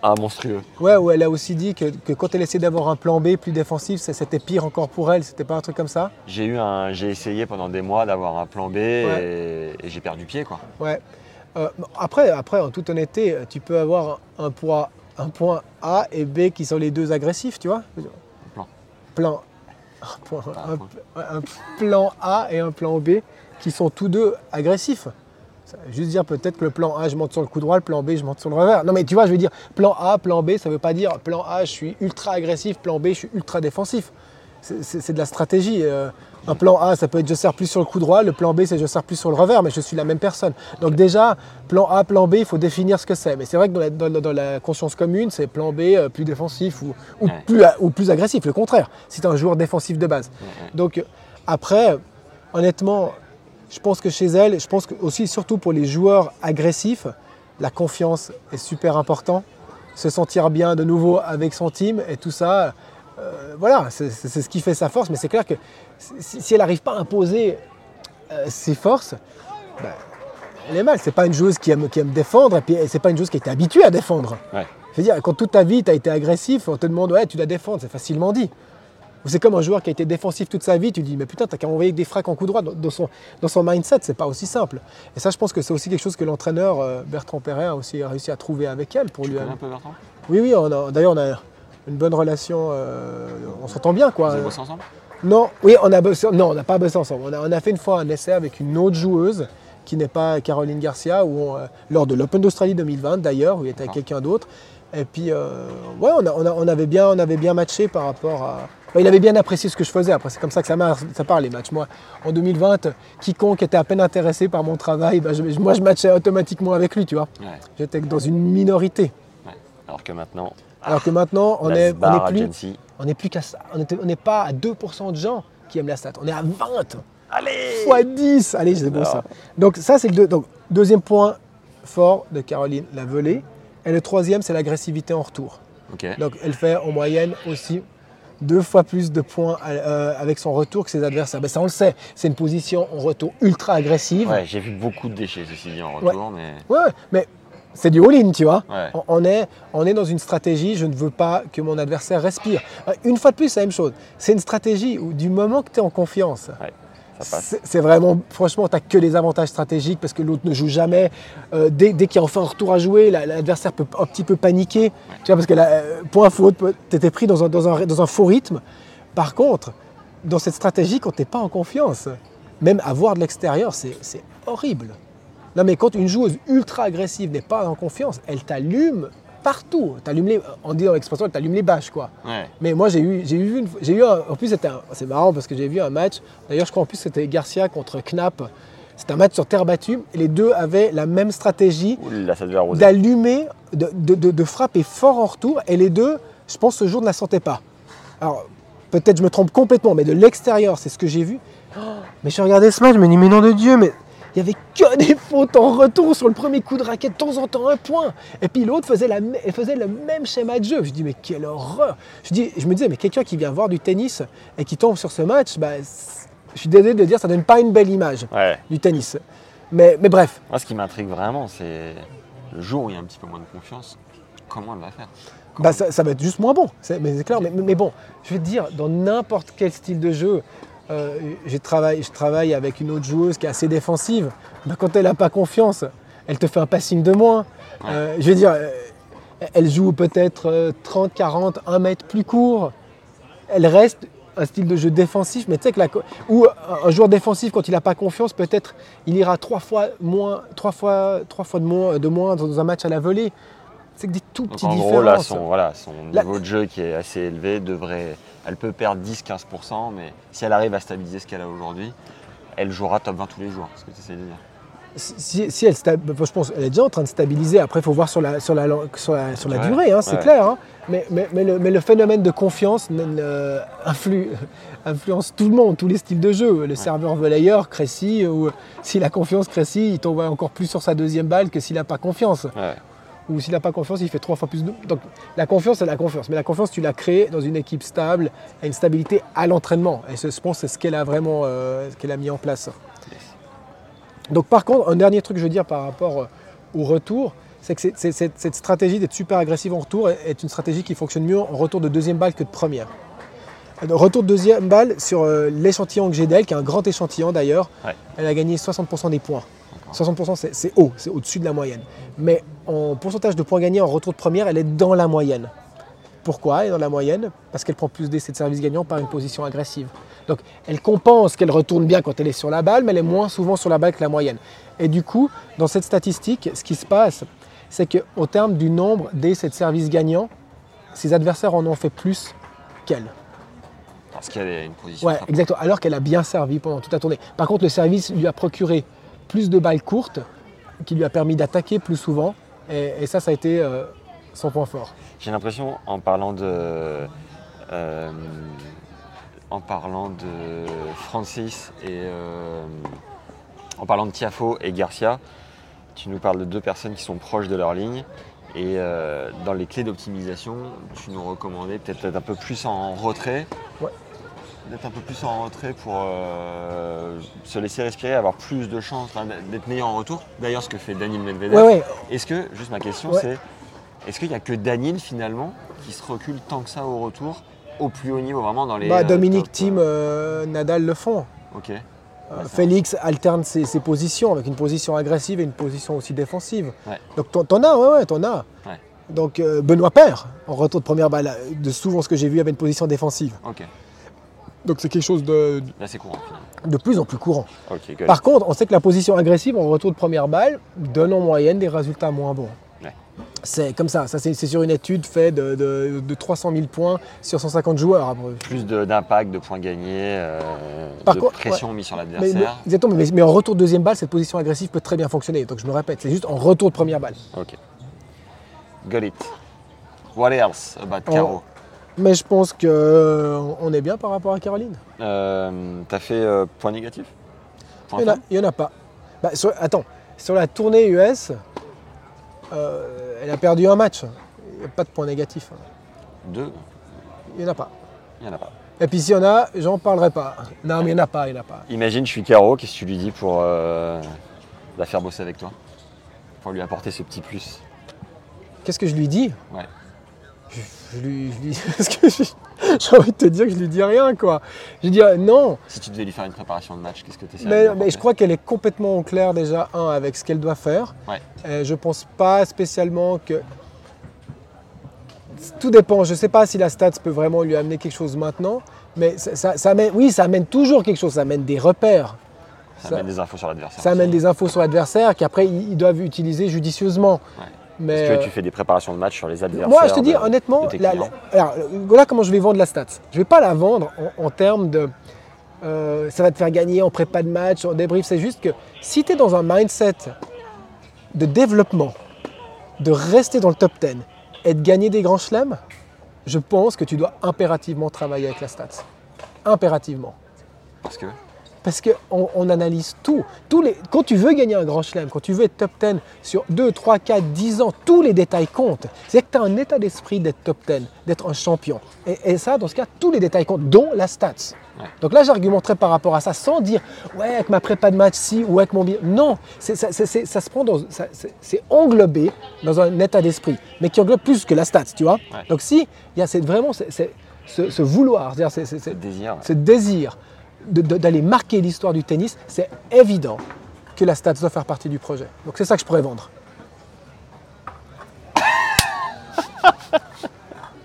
A monstrueux. Ouais, où elle a aussi dit que, que quand elle essayait d'avoir un plan B plus défensif, c'était pire encore pour elle. C'était pas un truc comme ça? J'ai eu un, j'ai essayé pendant des mois d'avoir un plan B et, et j'ai perdu pied quoi. Ouais. Euh, après, après, en toute honnêteté, tu peux avoir un point, un point A et B qui sont les deux agressifs, tu vois? Plan. Plan. Un, point- Ah, un- point. un plan A et un plan B qui sont tous deux agressifs. Ça veut juste dire peut-être que le plan A, je monte sur le coup droit, le plan B, je monte sur le revers. Non, mais tu vois, je veux dire, plan A, plan B, ça ne veut pas dire plan A, je suis ultra agressif, plan B, je suis ultra défensif. C'est- de la stratégie. euh, un plan A, ça peut être je sers plus sur le coup droit, le plan B, c'est je sers plus sur le revers, mais je suis la même personne. Donc déjà, plan A, plan B, il faut définir ce que c'est. Mais c'est vrai que dans la, dans la- dans la conscience commune, c'est plan B euh, plus défensif ou, ou Ouais. plus, ou plus agressif, le contraire, si tu es un joueur défensif de base. Donc euh, après, honnêtement, je pense que chez elle, je pense que aussi surtout pour les joueurs agressifs, la confiance est super important. Se sentir bien de nouveau avec son team et tout ça, euh, voilà, c'est ce qui fait sa force. Mais c'est clair que si, si elle n'arrive pas à imposer euh, ses forces, ben, elle est mal. C'est pas une joueuse qui aime, qui aime défendre et puis c'est pas une joueuse qui a été habituée à défendre. Ouais. Je veux dire, quand toute ta vie tu as été agressif, on te demande ouais, tu dois défendre, c'est facilement dit. Ou C'est comme un joueur qui a été défensif toute sa vie, tu dis mais putain, t'as qu'à envoyer des fracs en coup droit. Dans, son, dans son mindset, c'est pas aussi simple. Et ça, je pense que c'est aussi quelque chose que l'entraîneur euh, Bertrand Perret a aussi réussi à trouver avec elle pour Tu lui. connais un peu Bertrand? Oui, oui, d'ailleurs, on a une bonne relation, euh, on s'entend bien quoi. Vous avez bossé ensemble? Non, oui, on a bossé, non, on n'a pas bossé ensemble. On a, on a fait une fois un essai avec une autre joueuse qui n'est pas Caroline Garcia, où on, euh, lors de l'Open d'Australie 2020 d'ailleurs, où il était avec quelqu'un d'autre. Et puis, euh, ouais, on, a- on a- on avait bien, on avait bien matché par rapport à. Enfin, il avait bien apprécié ce que je faisais. Après, c'est comme ça que ça, marche, ça part les matchs. Moi, en 2020, quiconque était à peine intéressé par mon travail, bah, je- moi, je matchais automatiquement avec lui, tu vois. Ouais. J'étais dans une minorité. ouais. Alors que maintenant, Alors que maintenant, on la est, on est plus, n'est plus qu'à ça. On n'est pas à 2% de gens qui aiment la stat. On est à 20 Allez fois 10. Allez, c'est bon ça. Donc ça, c'est le deux- donc, deuxième point fort de Caroline, la volée. Et le troisième, c'est l'agressivité en retour. Donc elle fait en moyenne aussi deux fois plus de points euh, avec son retour que ses adversaires. Ben, ça, on le sait. C'est une position en retour ultra agressive. Ouais, j'ai vu beaucoup de déchets ceci dit en retour, mais Ouais, ouais, mais c'est du all-in, tu vois. Ouais. On, est, on est dans une stratégie, je ne veux pas que mon adversaire respire. Euh, Une fois de plus, c'est la même chose. C'est une stratégie où du moment que tu es en confiance, ouais. C'est vraiment, franchement, tu n'as que les avantages stratégiques parce que l'autre ne joue jamais. Euh, dès qu'il y a enfin un retour à jouer, la- l'adversaire peut un petit peu paniquer. Tu vois, parce que là, euh, point faute, tu étais pris dans un, faux rythme. Par contre, dans cette stratégie, quand tu n'es pas en confiance, même à voir de l'extérieur, c'est horrible. Non, mais quand une joueuse ultra agressive n'est pas en confiance, elle t'allume partout. T'allume les, on dit dans l'expression, elle t'allume les bâches, quoi. Ouais. Mais moi, j'ai eu, j'ai eu, une- j'ai eu un- en plus, c'était c'est marrant parce que j'ai vu un match. D'ailleurs, je crois en plus c'était Garcia contre Knapp. C'était un match sur terre battue et les deux avaient la même stratégie Oula, ça d'allumer, de, de- de- de frapper fort en retour. Et les deux, je pense, ce jour ne la sentaient pas. Alors, peut-être je me trompe complètement, mais de l'extérieur, c'est ce que j'ai vu. Oh, mais je regardais ce match, je me dis, mais nom de Dieu, mais il n'y avait que des fautes en retour sur le premier coup de raquette, de temps en temps un point. Et puis l'autre faisait, la, faisait le même schéma de jeu. Je dis, mais quelle horreur je, dis, je me disais, mais quelqu'un qui vient voir du tennis et qui tombe sur ce match, bah, je suis désolé de dire, ça donne pas une belle image Ouais. du tennis. Mais, mais bref, Moi, ce qui m'intrigue vraiment, c'est le jour où il y a un petit peu moins de confiance, comment elle va faire? Bah, ça, ça va être juste moins bon, c'est- mais c'est clair. Mais, mais bon, je vais te dire, dans n'importe quel style de jeu, euh, je travaille avec une autre joueuse qui est assez défensive. Bah, quand elle n'a pas confiance, elle te fait un passing de moins. Euh, je veux dire, euh, elle joue peut-être euh, 30, 40, 1 mètre plus court. Elle reste un style de jeu défensif, mais tu sais que la, ou un- joueur défensif, quand il n'a pas confiance, peut-être il ira trois fois, moins, trois fois, trois fois de, moins, de moins dans un match à la volée. C'est que des tout petits en différences. gros, là, son, voilà, son niveau de jeu qui est assez élevé devrait. Elle peut perdre 10-15%, mais si elle arrive à stabiliser ce qu'elle a aujourd'hui, elle jouera top 20 tous les jours. C'est ce que tu essaies de dire. si, si elle, je pense est déjà en train de stabiliser. Après, il faut voir sur la, sur la, sur la, sur la Ouais, durée, hein, c'est ouais. clair. hein. Mais, mais, mais le, mais le phénomène de confiance *laughs* influe- influence tout le monde, tous les styles de jeu. Le serveur volleyeur, Cressy, ou s'il a confiance, Cressy, il tombe encore plus sur sa deuxième balle que s'il n'a pas confiance. Ou s'il n'a pas confiance, il fait trois fois plus de. Donc la confiance, c'est la confiance. Mais la confiance, tu l'as créée dans une équipe stable et une stabilité à l'entraînement. Et ce- je pense c'est ce qu'elle a vraiment euh, ce qu'elle a mis en place. Donc par contre, un dernier truc que je veux dire par rapport euh, au retour, c'est que cette, cette stratégie d'être super agressive en retour est, une stratégie qui fonctionne mieux en retour de deuxième balle que de première. Retour de deuxième balle sur euh, l'échantillon que j'ai d'elle, qui est un grand échantillon d'ailleurs, Ouais. elle a gagné 60% des points. 60% c'est- haut, c'est au-dessus de la moyenne. Mais en pourcentage de points gagnés en retour de première, elle est dans la moyenne. Pourquoi elle est dans la moyenne? Parce qu'elle prend plus d'essais de service gagnant par une position agressive. Donc elle compense qu'elle retourne bien quand elle est sur la balle, mais elle est moins souvent sur la balle que la moyenne. Et du coup, dans cette statistique, ce qui se passe, c'est qu'au terme du nombre d'essais de service gagnant, ses adversaires en ont fait plus qu'elle. Parce qu'elle est une position. Ouais, exactement. Alors qu'elle a bien servi pendant toute la tournée. Par contre, le service lui a procuré plus de balles courtes, qui lui a permis d'attaquer plus souvent. Et, et ça, ça a été euh, son point fort. J'ai l'impression, en parlant de. euh, en parlant de Francis et. euh, en parlant de Tiafo et Garcia, tu nous parles de deux personnes qui sont proches de leur ligne. Et dans les clés d'optimisation, tu nous recommandais peut-être d'être un peu plus en retrait. Ouais. D'être un peu plus en retrait pour euh, se laisser respirer, avoir plus de chances enfin, d'être meilleur en retour. D'ailleurs, ce que fait Daniel Medvedev. Ouais, ouais. Est-ce que, juste ma question, Ouais. c'est est-ce qu'il n'y a que Daniel finalement qui se recule tant que ça au retour, au plus haut niveau, vraiment dans les. Bah, euh, Dominique top, Thiem, euh, Nadal le font. Ok. Euh, Félix alterne ses, ses positions avec une position agressive et une position aussi défensive. Donc t'en- as, ouais, ouais, t'en as. Donc Benoît Paire, en retour de première balle, de souvent ce que j'ai vu, avait une position défensive. Ok. Donc c'est quelque chose de, courant de plus en plus courant. Par contre, on sait que la position agressive en retour de première balle donne en moyenne des résultats moins bons. Ouais. C'est comme ça, ça c'est sur une étude faite de, de- de 300 000 points sur 150 joueurs. Après, Plus d'impact, de, points gagnés, euh, Par de contre, pression mise sur Mais, mais- l'adversaire. exactement, mais, mais en retour de deuxième balle, cette position agressive peut très bien fonctionner. Donc je me répète, c'est juste en retour de première balle. Ok. Got it. What else about. Caro Mais je pense qu'on est bien par rapport à Caroline. Euh, T'as fait euh, point négatif? Point Il n'y en, a- il y en a pas. Bah, sur- attends, sur la tournée US, euh, elle a perdu un match. Il n'y a pas de point négatif. Deux? Il n'y en a pas. Il n'y en a pas. Et puis s'il y en a, j'en parlerai pas. Non, mais il n'y en a pas, il n'y en a pas. Imagine, je suis Caro, qu'est-ce que tu lui dis pour euh, la faire bosser avec toi? Pour lui apporter ce petit plus Qu'est-ce que je lui dis? Ouais. Je, lui, je lui- *laughs* j'ai envie de te dire que je lui dis rien, quoi. Je lui dis euh, non, Si tu devais lui faire une préparation de match, qu'est-ce que tu mais, mais je crois qu'elle est complètement au clair déjà, un, avec ce qu'elle doit faire. Ouais. Euh, je pense pas spécialement que. Tout dépend. Je sais pas si la stats peut vraiment lui amener quelque chose maintenant, mais ça, ça- ça amène, oui, ça amène toujours quelque chose. Ça amène des repères. Ça, ça- amène des infos sur l'adversaire. Ça amène des infos sur l'adversaire qu'après ils, ils doivent utiliser judicieusement. Ouais. Mais Est-ce que euh, tu fais des préparations de match sur les adversaires moi, je te dis de- honnêtement, de tes la- clients la- alors, voilà comment je vais vendre la stat. Je vais pas la vendre en, en termes de euh, ça va te faire gagner en prépa de match, en débrief. C'est juste que si tu es dans un mindset de développement, de rester dans le top 10 et de gagner des grands chelems, je pense que tu dois impérativement travailler avec la stats. Impérativement. Parce que Parce qu'on on analyse tout. Tous les, quand tu veux gagner un grand chelem, quand tu veux être top 10 sur 2, 3, 4, 10 ans, tous les détails comptent. C'est que tu as un état d'esprit d'être top 10, d'être un champion. Et, et ça, dans ce cas, tous les détails comptent, dont la stats. Ouais. Donc là, j'argumenterai par rapport à ça sans dire, ouais, avec ma prépa de match, si, ou avec mon billet. Non, c'est- ça, c'est- c'est- ça se prend dans. ça- C'est c'est englobé dans un état d'esprit, mais qui englobe plus que la stats, tu vois. Ouais. Donc si, il y a cette- vraiment ce, ce vouloir, c'est-à-dire c'est- c'est- c'est- le désir. ce désir d'aller marquer l'histoire du tennis, c'est évident que la stats doit faire partie du projet. Donc c'est ça que je pourrais vendre. *laughs*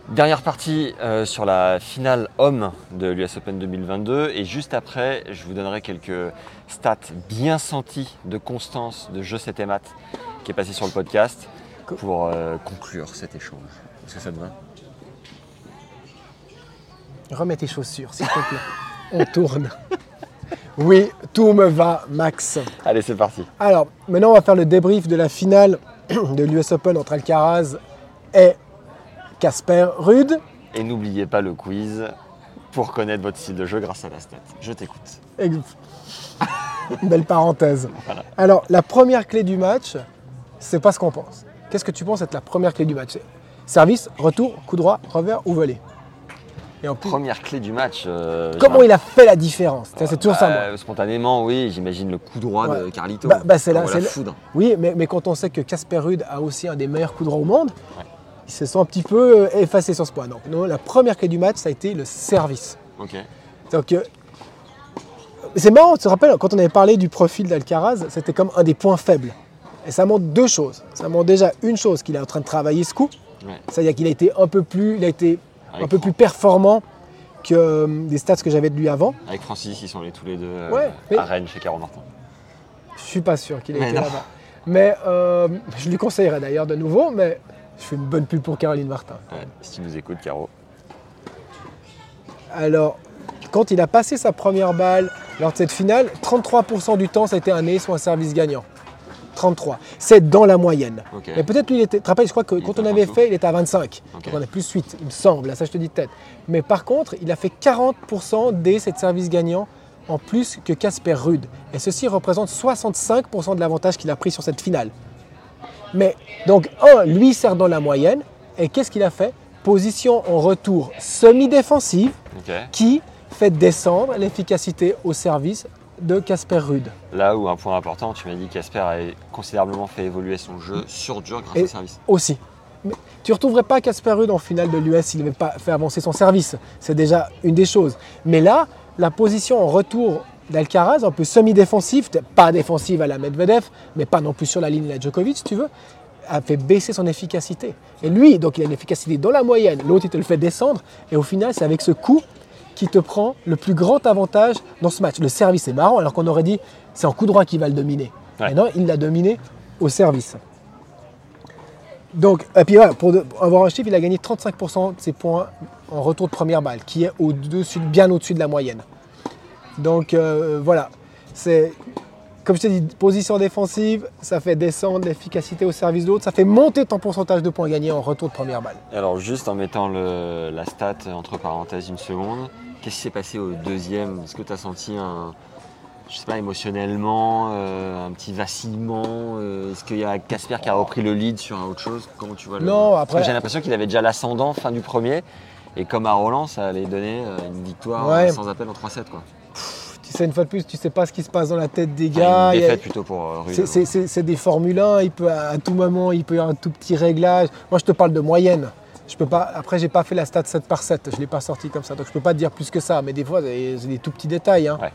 Dernière partie euh, sur la finale homme de l'US Open 2022 et juste après, je vous donnerai quelques stats bien senties de constance de jeu 7 et mat qui est passé sur le podcast pour euh, conclure cet échange. Est-ce que ça te va? Remets tes chaussures, s'il te plaît. *laughs* On tourne. Oui, tout me va, Max. Allez, c'est parti. Alors, maintenant, on va faire le débrief de la finale de l'US Open entre Alcaraz et Casper Rude. Et n'oubliez pas le quiz pour connaître votre style de jeu grâce à la stat. Je t'écoute. *laughs* Belle parenthèse. Voilà. Alors, la première clé du match, c'est pas ce qu'on pense. Qu'est-ce que tu penses être la première clé du match? Service, retour, coup droit, revers ou volée? Et en plus, Première clé du match. euh, comment il a fait la différence C'est toujours ça, moi. Euh, Spontanément, oui, j'imagine le coup droit de. Carlito. Bah- bah, c'est là- c'est foudre. Oui, mais, mais quand on sait que Casper Ruud a aussi un des meilleurs coups droits au monde, Ouais. il se sent un petit peu euh, effacé sur ce point. Donc, non, la première clé du match, ça a été le service. Ok. Donc, euh, c'est marrant, tu te rappelles, quand on avait parlé du profil d'Alcaraz, c'était comme un des points faibles. Et ça montre deux choses. Ça montre déjà une chose, qu'il est en train de travailler ce coup. Ouais. C'est-à-dire qu'il a été un peu plus, il a été un peu plus performant que euh, des stats que j'avais de lui avant. Avec Francis, ils sont allés tous les deux euh, Ouais, mais- à Rennes chez Caro Martin. Je suis pas sûr qu'il ait Mais été là-bas. Mais euh, je lui conseillerais d'ailleurs de nouveau, mais je fais une bonne pub pour Caroline Martin. Ouais, si tu nous écoutes, Caro. Alors, quand il a passé sa première balle lors de cette finale, 33% du temps, ça a été un ace ou un service gagnant. 33. C'est dans la moyenne. Mais peut-être lui, il était. Tu te rappelles, je crois que Il quand on avait fait, il était à 25. Ok. Donc on a plus 8, il me semble. Là, ça, je te dis de tête. Mais par contre, il a fait 40% des cette service gagnant en plus que Casper Rude. Et ceci représente 65% de l'avantage qu'il a pris sur cette finale. Mais donc, un, lui sert dans la moyenne. Et qu'est-ce qu'il a fait? Position en retour semi-défensive qui fait descendre l'efficacité au service de Casper Rude. Là où un point important, tu m'as dit qu'Asper a considérablement fait évoluer son jeu sur dur grâce au service. aussi. Mais tu ne retrouverais pas Casper Ruud en finale de l'US s'il n'avait pas fait avancer son service. C'est déjà une des choses. Mais là, la position en retour d'Alcaraz, un peu semi-défensive, pas défensive à la Medvedev, mais pas non plus sur la ligne de la Djokovic, si tu veux, a fait baisser son efficacité. Et lui, donc il a une efficacité dans la moyenne, l'autre il te le fait descendre, et au final, c'est avec ce coup qui te prend le plus grand avantage dans ce match. Le service est marrant, alors qu'on aurait dit c'est en coup droit qui va le dominer. Ouais. Mais non, il l'a dominé au service. Donc, et puis voilà, pour, de- avoir un chiffre, il a gagné 35% de ses points en retour de première balle, qui est au-dessus, bien au-dessus de la moyenne. Donc euh, voilà, c'est comme je t'ai dit, position défensive, ça fait descendre l'efficacité au service d'autre, ça fait monter ton pourcentage de points gagnés en retour de première balle. Alors juste en mettant le- la stat entre parenthèses une seconde, qu'est-ce qui s'est passé au deuxième? Est-ce que tu as senti un, je sais pas, émotionnellement, euh, un petit vacillement euh, Est-ce qu'il y a Casper qui a repris le lead sur un autre chose? Comment tu vois le... Non, Parce après- que J'ai l'impression qu'il avait déjà l'ascendant fin du premier. Et comme à Roland, ça allait donner euh, une victoire Ouais. sans appel en 3-7. Quoi. Tu sais, une fois de plus, tu sais pas ce qui se passe dans la tête des gars. une a- défaite plutôt pour euh, c'est des Formule 1, il peut, à tout moment, il peut y avoir un tout petit réglage. Moi, je te parle de moyenne. Je peux pas, après, j'ai pas fait la stat 7 par 7, je l'ai pas sorti comme ça, donc je peux pas te dire plus que ça. Mais des fois, c'est des tout petits détails. hein. Ouais.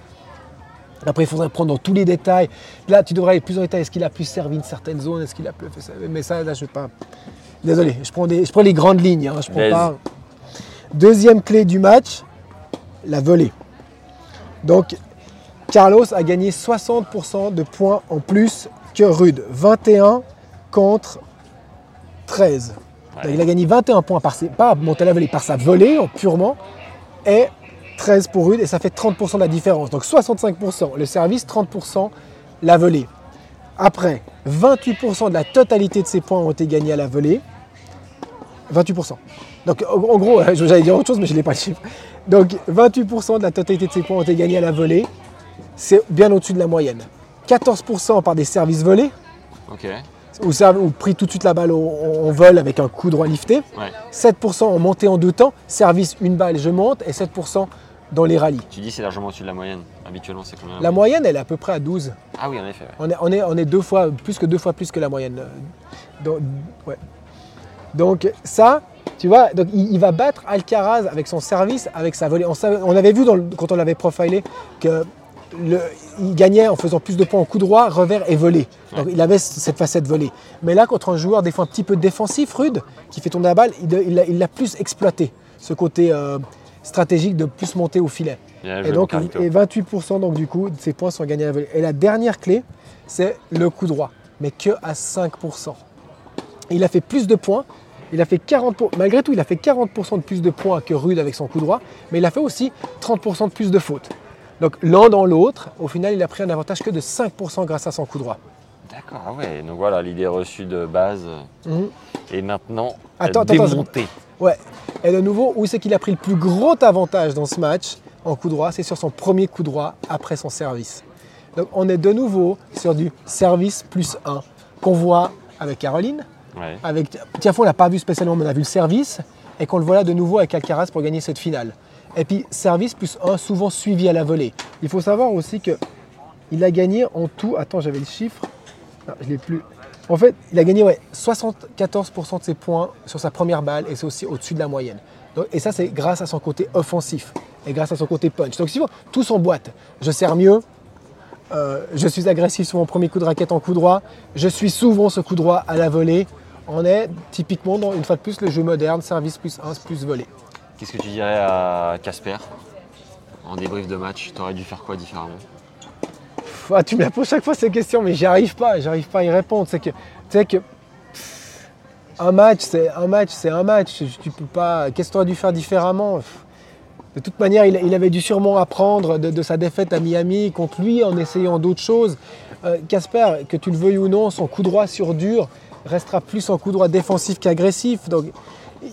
Après, il faudrait prendre dans tous les détails. Là, tu devrais aller plus en détail. Est-ce qu'il a plus servi une certaine zone? Est-ce qu'il a plus fait ça? Mais ça, là, je vais pas. Désolé, je prends, des, je prends les grandes lignes. hein, je prends pas. Deuxième clé du match, la volée. Donc, Carlos a gagné 60% de points en plus que Rude. 21 contre 13. Ouais. Il a gagné 21 points par ses, pas monté à la volée, par sa volée en purement et 13 pour Rude et ça fait 30% de la différence. Donc 65% le service, 30% la volée. Après, 28% de la totalité de ses points ont été gagnés à la volée. 28%. Donc en en gros, *laughs* j'allais dire autre chose mais je n'ai pas le chiffre. Donc 28% de la totalité de ses points ont été gagnés à la volée. C'est bien au-dessus de la moyenne. 14% par des services volés, Ok. Ou, serv- ou pris tout de suite la balle en vol avec un coup droit lifté. Ouais. 7% en montée en deux temps, service une balle, je monte, et 7% dans les rallyes. Tu dis c'est largement au-dessus de la moyenne. Habituellement, c'est combien La moyenne, elle est à peu près à 12. Ah oui, en effet. ouais. On est, on est, on est deux fois, plus que deux fois plus que la moyenne. Euh, Donc, ouais. Donc ça, tu vois, donc il, il va battre Alcaraz avec son service, avec sa volée. On, avait vu dans le- quand on l'avait profilé que le- il gagnait en faisant plus de points en coup droit, revers et volée. Donc il avait cette facette volée. Mais là, contre un joueur des fois un petit peu défensif, rude, qui fait tourner la balle, il l'a plus exploité, ce côté euh, stratégique de plus monter au filet. Bien Et donc, mon Carlito. et 28% donc du coup de ces points sont gagnés à la volée. Et la dernière clé, c'est le coup droit, mais que à 5%. Il a fait plus de points. Il a fait 40 pour- malgré tout, il a fait 40% de plus de points que Rude avec son coup droit, mais il a fait aussi 30% de plus de fautes. Donc l'un dans l'autre, au final, il a pris un avantage que de 5% grâce à son coup droit. D'accord, ah ouais. Donc voilà, l'idée reçue de base Mhm. est maintenant Attends, démontée. Ouais. Et de nouveau, où c'est qu'il a pris le plus gros avantage dans ce match en coup droit C'est sur son premier coup droit après son service. Donc on est de nouveau sur du service plus 1 qu'on voit avec Caroline. Ouais. Avec Tiafo, on l'a pas vu spécialement, mais on a vu le service. Et qu'on le voit là de nouveau avec Alcaraz pour gagner cette finale. Et puis service plus 1, souvent suivi à la volée. Il faut savoir aussi que il a gagné en tout. Attends, j'avais le chiffre. Non, je l'ai plus. En fait, il a gagné ouais, 74% de ses points sur sa première balle et c'est aussi au-dessus de la moyenne. Et ça, c'est grâce à son côté offensif et grâce à son côté punch. Donc, si vous tout s'emboîte. Je sers mieux, euh, je suis agressif sur mon premier coup de raquette en coup droit, je suis souvent ce coup droit à la volée. On est typiquement dans, une fois de plus, le jeu moderne, service plus 1 plus volée. Qu'est-ce que tu dirais à Casper en débrief de match? T'aurais dû faire quoi différemment? Ah, tu me la poses chaque fois ces questions, mais j'y arrive pas, j'arrive pas à y répondre. C'est que, tu sais que un match, c'est un match, c'est un match. Tu peux pas. Qu'est-ce que tu aurais dû faire différemment? De toute manière, il, avait dû sûrement apprendre de, sa défaite à Miami contre lui en essayant d'autres choses. Euh, Casper, que tu le veuilles ou non, son coup droit sur dur restera plus en coup droit défensif qu'agressif.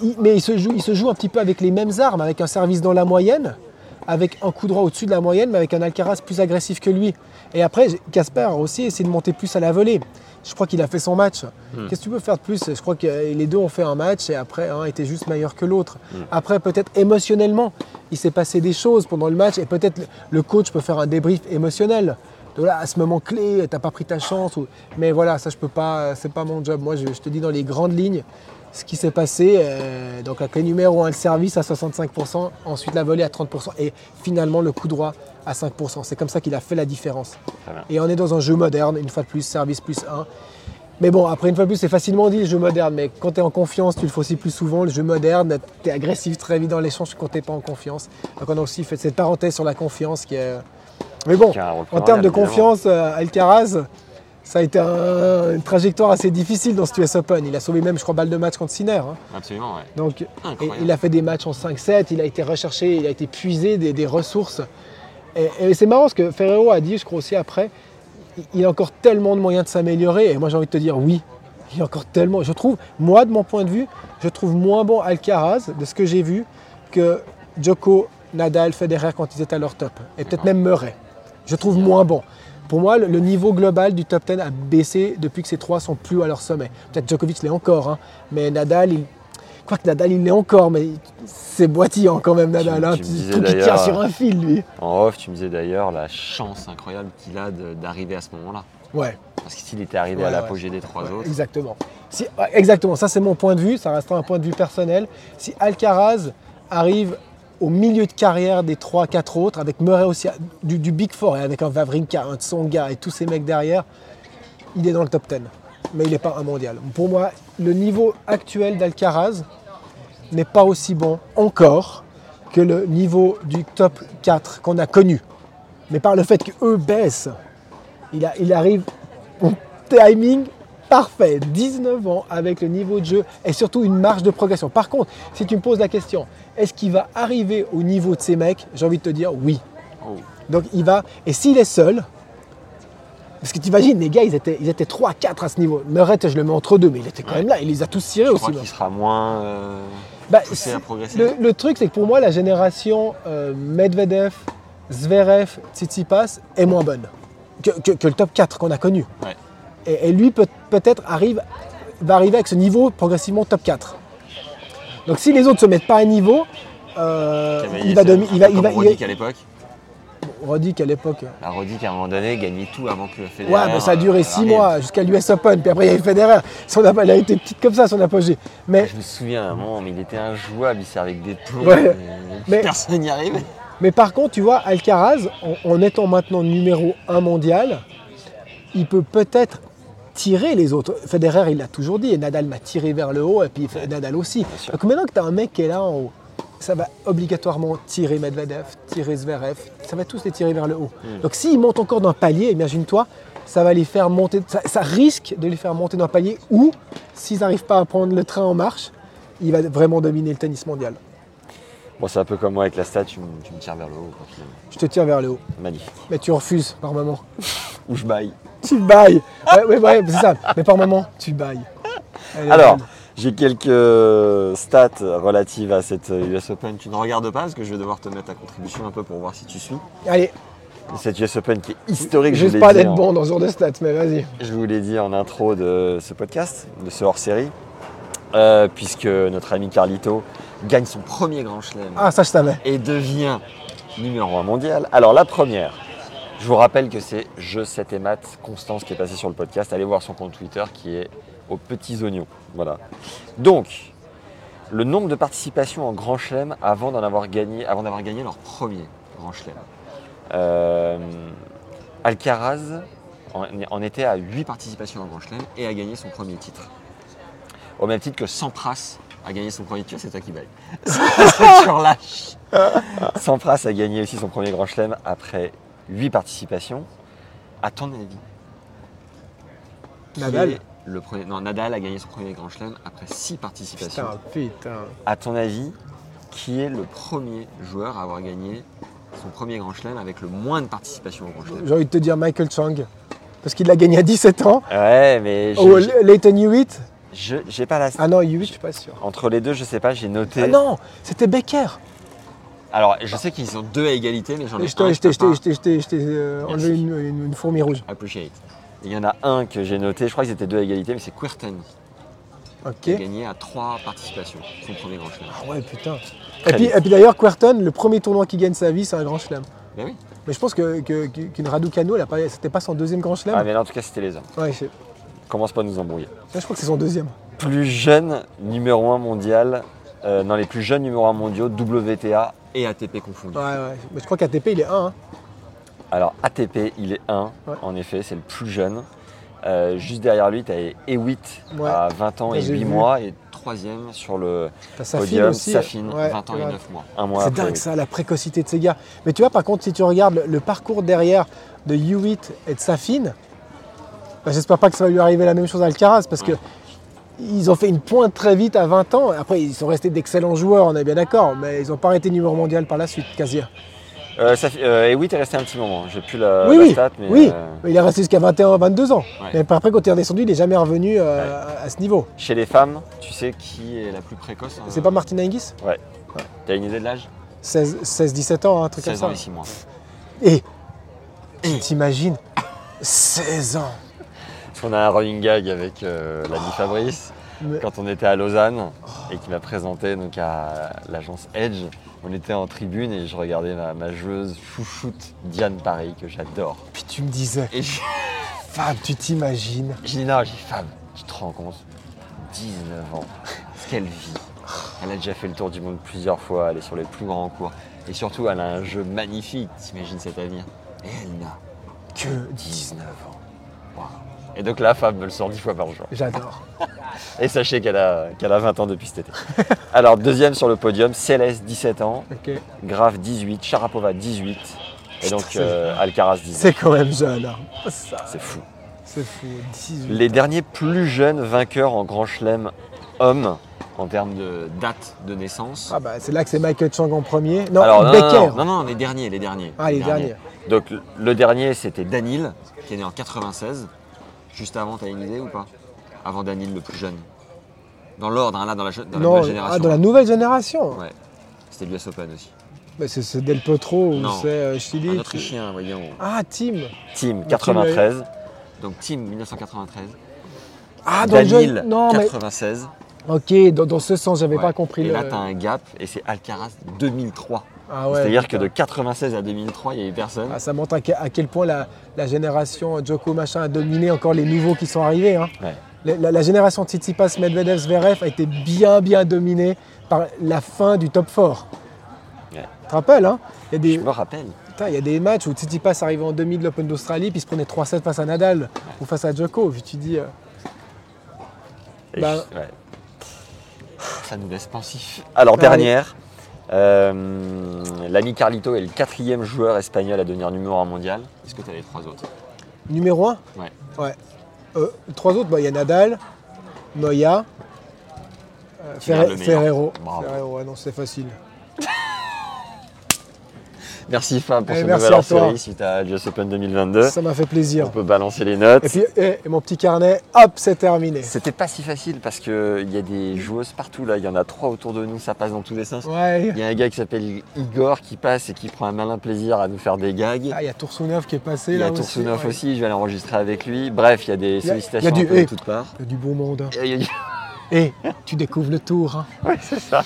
Il- mais il se, joue, il se joue un petit peu avec les mêmes armes, avec un service dans la moyenne, avec un coup droit au-dessus de la moyenne, mais avec un Alcaraz plus agressif que lui. Et après, Casper aussi essayé de monter plus à la volée. Je crois qu'il a fait son match. Qu'est-ce que tu peux faire de plus? Je crois que les deux ont fait un match et après, un était juste meilleur que l'autre. Après, peut-être émotionnellement, il s'est passé des choses pendant le match et peut-être le- le coach peut faire un débrief émotionnel. De là, à ce moment clé, t'as pas pris ta chance. ou- Mais voilà, ça je peux pas, c'est pas mon job. Moi, je, je te dis dans les grandes lignes ce qui s'est passé. euh, donc la clé numéro 1, le service à 65%, ensuite la volée à 30% et finalement le coup droit à 5%. C'est comme ça qu'il a fait la différence. Et on est dans un jeu moderne, une fois de plus, service plus 1. Mais bon, après une fois de plus, c'est facilement dit le jeu moderne, mais quand tu es en confiance, tu le fais aussi plus souvent. Le jeu moderne, tu es agressif très vite dans l'échange quand tu pas en confiance. Donc on a aussi fait cette parenthèse sur la confiance qui est. Mais bon, en termes de confiance, euh, Alcaraz, ça a été un- une trajectoire assez difficile dans ce US Open. Il a sauvé même, je crois, balle de match contre Sinner. hein. Absolument, ouais. Donc, et il a fait des matchs en 5-7, il a été recherché, il a été puisé des, des ressources. Et, et c'est marrant ce que Ferrero a dit, je crois aussi après, il- a encore tellement de moyens de s'améliorer. Et moi j'ai envie de te dire oui, il y a encore tellement. Je trouve, moi de mon point de vue, je trouve moins bon Alcaraz, de ce que j'ai vu, que Djoko, Nadal, Federer quand ils étaient à leur top. Et peut-être même Murray. Je trouve moins bon. Pour moi, le, niveau global du top 10 a baissé depuis que ces trois sont plus à leur sommet. Peut-être Djokovic l'est encore, hein, mais Nadal, il, Quoique Nadal, il l'est encore, mais c'est boitillant quand même, Nadal. hein. tu trouves qu'il tient sur un fil, lui. En off, tu me disais d'ailleurs la chance incroyable qu'il a d'arriver à ce moment-là. Ouais, Parce que s'il était arrivé Ouais, à ouais. l'apogée des trois ouais, autres, exactement. Si, exactement, ça c'est mon point de vue, ça restera un point de vue personnel. Si Alcaraz arrive au milieu de carrière des 3-4 autres, avec Murray aussi, du, Big Four, et avec un Vavrinka, un Tsonga et tous ces mecs derrière, il est dans le top 10. Mais il n'est pas un mondial. Pour moi, le niveau actuel d'Alcaraz n'est pas aussi bon encore que le niveau du top 4 qu'on a connu. Mais par le fait qu'eux baissent, il, il arrive au timing parfait, 19 ans avec le niveau de jeu et surtout une marge de progression. Par contre, si tu me poses la question, est-ce qu'il va arriver au niveau de ces mecs J'ai envie de te dire oui. Oh. Donc il va, et s'il est seul, parce que tu imagines, les gars, ils étaient, ils étaient 3, 4 à ce niveau. Murray, je le mets entre deux, mais il était quand même là, il les a tous tirés Je aussi. crois qu'il sera moins euh, Bah, à progresser. le, le truc, c'est que pour moi, la génération euh, Medvedev, Zverev, Tsitsipas est moins bonne que, que- que le top 4 qu'on a connu. Ouais. Et, et lui, peut- peut-être, arrive, va arriver avec ce niveau progressivement top 4. Donc si les autres ne se mettent pas à niveau, euh, il va un Il va, il va, il Roddick à l'époque. Roddick à l'époque. La Roddick, à un moment donné, gagnait tout avant que Federer. Ouais, mais ça a duré euh, 6 arrive. mois jusqu'à l'US Open. Puis après, il y avait Federer. Son, app- elle a été petite comme ça, son apogée. Mais Je me souviens à un moment, mais il était injouable, il servait avec des. Ouais. mais Mais- *laughs* Personne n'y arrivait. Mais par contre, tu vois, Alcaraz, en, en étant maintenant numéro 1 mondial, il peut peut-être tirer les autres. Federer, il l'a toujours dit, et Nadal m'a tiré vers le haut, et puis Nadal aussi. Donc maintenant que tu as un mec qui est là en haut, ça va obligatoirement tirer Medvedev, tirer Zverev, ça va tous les tirer vers le haut. Hmm. Donc s'ils montent encore d'un palier, imagine-toi, ça va les faire monter, ça, ça risque de les faire monter d'un palier, ou s'ils n'arrivent pas à prendre le train en marche, il va vraiment dominer le tennis mondial. Bon, c'est un peu comme moi avec la stat, tu, me- tu me tires vers le haut. Je te tire vers le haut. Magnifique. Mais tu refuses par moment. Ou je baille. *laughs* Tu bailles. Ouais, ouais, ouais, c'est ça. Mais par moment, tu bailles. Alors, j'ai quelques stats relatives à cette US Open. Tu ne regardes pas parce que je vais devoir te mettre ta contribution un peu pour voir si tu suis. allez, Cette US Open qui est historique, je juste l'ai pas d'être en- bon dans ce genre de stats, mais vas-y. Je vous l'ai dit en intro de ce podcast, de ce hors-série, euh, puisque notre ami Carlito gagne son premier grand chelem Ah, ça je savais. et devient numéro 1 mondial. Alors la première, je vous rappelle que c'est Je 7 et Math Constance qui est passé sur le podcast. Allez voir son compte Twitter qui est aux petits oignons. Voilà. Donc, le nombre de participations en grand chelem avant d'avoir gagné leur premier grand chelem. Euh, Alcaraz en, était à 8 participations en grand chelem et a gagné son premier titre. Au même titre que Sampras a gagné son premier titre, c'est toi qui bailles. *laughs* Sampras a gagné aussi son premier grand chelem après 8 participations. À ton avis? Nadal. le premier... Non, Nadal a gagné son premier grand chelem après 6 participations. Putain, putain. À ton avis, qui est le premier joueur à avoir gagné son premier grand chelem avec le moins de participation au grand chelem? J'ai envie de te dire Michael Chang. Parce qu'il l'a gagné à 17 ans. Ouais, mais j'ai- Oh, Leighton Hewitt? Je- j'ai pas la. Ah non, Hewitt, je suis pas sûr. Entre les deux, je sais pas, j'ai noté. Ah non, c'était Becker. Alors, je sais qu'ils sont deux à égalité, mais j'en ai un que je t'ai- enlevé une, fourmi rouge. appreciate. Il y en a un que j'ai noté, je crois qu'ils étaient deux à égalité, mais c'est Quirten Ok. qui a gagné à trois participations, son premier grand chelem. Ah ouais, putain. Très Et puis, et puis d'ailleurs, Querton, le premier tournoi qu'il gagne sa vie, c'est un grand chelem. Ben oui. Mais je pense que, que- que- qu'une elle a pas- c'était pas son deuxième grand chelem. Ah, mais là, en tout cas, c'était les hommes. Ouais, je, Commence pas à nous embrouiller. je crois que c'est son deuxième. Plus jeune numéro 1 mondial, euh, dans les plus jeunes numéro 1 mondiaux, WTA et ATP confondus. Ouais, ouais. Mais je crois qu'ATP, il est 1. Hein. Alors ATP, il est 1, Ouais. en effet, c'est le plus jeune. Euh, juste derrière lui, tu as Hewitt Ouais. à 20 ans et Ouais, j'ai 8 vu. mois et troisième sur le T'as Safin podium, aussi. Safin, Ouais, 20 ans ouais. et 9 mois. Un mois C'est dingue ça, la précocité de ces gars. Mais tu vois, par contre, si tu regardes le, le parcours derrière de Hewitt et de Safin, bah, j'espère pas que ça va lui arriver la même chose à Alcaraz parce que ils ont fait une pointe très vite à 20 ans. Après, ils sont restés d'excellents joueurs, on est bien d'accord, mais ils n'ont pas arrêté numéro mondial par la suite, quasi. Euh, euh, Hewitt est resté un petit moment, j'ai plus la, oui, la oui, stat, mais oui. euh, il est resté jusqu'à 21, 22 ans. Ouais. Mais après, quand il est redescendu, il n'est jamais revenu à ce niveau. chez les femmes, tu sais qui est la plus précoce euh, C'est pas Martin Hingis? T'as une idée de l'âge? 16, 16, 17 ans, un truc 16 comme ans et ça. 6 mois. Et, tu t'imagines? 16 ans Qu'on a un running gag avec euh, l'ami Fabrice, Mais- quand on était à Lausanne et qui m'a présenté donc à l'agence Edge. On était en tribune et je regardais ma, ma joueuse chouchoute Diane Paris que j'adore. Puis tu me disais, Et je- *laughs* Fab, tu t'imagines? J'ai dit non, j'ai Fab, tu te rends compte? 19 ans, ce qu'elle vit. Elle a déjà fait le tour du monde plusieurs fois, elle est sur les plus grands cours. Et surtout, elle a un jeu magnifique, t'imagines cet avenir. Et elle n'a Que 19 ans. Waouh. Et donc là, Fab me le sort 10 fois par jour. J'adore. Et sachez qu'elle a, qu'elle a 20 ans depuis cet été. Alors, deuxième sur le podium, Céleste, 17 ans, Ok. Grave, 18, Sharapova, 18. Et donc, euh, Alcaraz, 19. C'est quand même jeune. hein. Ça, C'est fou. C'est fou. 18. Les derniers plus jeunes vainqueurs en Grand Chelem hommes en termes de date de naissance. Ah bah c'est là que c'est Michael Chang en premier. Non, Alors, non, Becker. non, non, non, les derniers, les derniers. Ah, les derniers. Donc le- le dernier, c'était Danil, qui est né en 96. Juste avant, t'as une idée ou pas Avant Danil, le plus jeune. Dans l'ordre, hein, là, dans la, je- dans la non, nouvelle génération. ah, dans la nouvelle génération. Ouais. C'était l'US Open aussi. Bah, c'est, Del Potro ou c'est euh, Chili. Un Autrichien, voyons. Ah, Tim. Team 93. Donc Team 1993. Ah, dans le Danil jeu. Non, mais. 96. Ok, dans, dans ce sens, j'avais Ouais. pas compris Et le. là, tu as un gap et c'est Alcaraz 2003. Ah ouais, C'est-à-dire que de 96 à 2003, il n'y avait personne. Ah, ça montre à, que- à quel point la, la génération Djoko machin a dominé encore les nouveaux qui sont arrivés. hein. Ouais. La, la- la génération Tsitsipas, Medvedev, Zverev a été bien bien dominée par la fin du top 4. Ouais. Tu te rappelles hein? Il, y a des, Je me rappelle. il y a des matchs où Tsitsipas arrivait en demi de l'Open d'Australie puis il se prenait 3-7 face à Nadal ou face à Djoko. Puis tu dis, euh, Bah- je-. Ça nous laisse pensif. Alors, Allez. Euh, L'ami Carlito est le quatrième joueur espagnol à devenir numéro 1 mondial. Est-ce que tu as les trois autres numéro 1 Ouais. Ouais. Euh, trois autres, bah, il y a Nadal, Moya, euh, Ferre-. Ferrero. Bravo. Ferrero, ouais, non, c'est facile. *laughs* Merci Fab pour Eh, ce merci nouvel à toi. hors-série suite à l'US Open 2022. Ça m'a fait plaisir. On peut balancer les notes. Et puis, eh, et mon petit carnet, hop, c'est terminé. C'était pas si facile parce qu'il y a des joueuses partout là. Il y en a trois autour de nous, ça passe dans tous les sens. Ouais. Il y a un gars qui s'appelle Igor qui passe et qui prend un malin plaisir à nous faire des gags. Ah, il y a Toursounov qui est passé Il y a aussi. Toursounov ouais. aussi, je vais aller enregistrer avec lui. Bref, il y a des y a- sollicitations y a du- de eh. toutes parts. Il y a du beau monde. hein. Il y a- Et tu découvres le tour. hein. *laughs* Oui, c'est ça.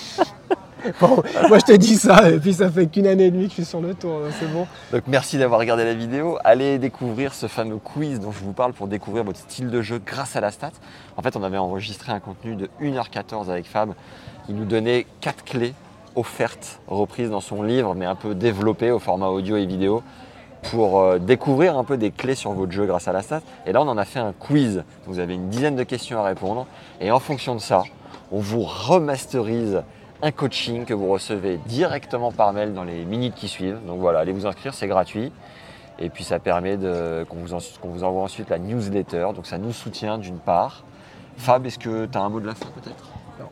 Moi, je te dis ça, et puis ça fait qu'une année et demie que je suis sur le tour, c'est bon. Donc merci d'avoir regardé la vidéo. Allez découvrir ce fameux quiz dont je vous parle pour découvrir votre style de jeu grâce à la stat. En fait, on avait enregistré un contenu de 1h14 avec Fab qui nous donnait 4 clés offertes, reprises dans son livre, mais un peu développées au format audio et vidéo pour euh, découvrir un peu des clés sur votre jeu grâce à la stat. Et là, on en a fait un quiz. Vous avez une dizaine de questions à répondre. Et en fonction de ça, on vous remasterise un coaching que vous recevez directement par mail dans les minutes qui suivent. Donc voilà, allez vous inscrire, c'est gratuit. Et puis ça permet de- qu'on vous, en- qu'on vous envoie ensuite la newsletter. Donc ça nous soutient d'une part. Fab, est-ce que tu as un mot de la fin peut-être? Non.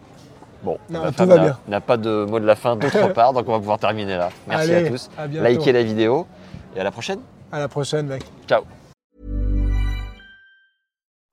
Bon, Non, bah, tout va n'a- bien. n'a pas de mot de la fin d'autre *laughs* part, donc on va pouvoir terminer là. Merci Allez, à tous. à. Likez la vidéo et à la prochaine. À la prochaine, mec. Ciao.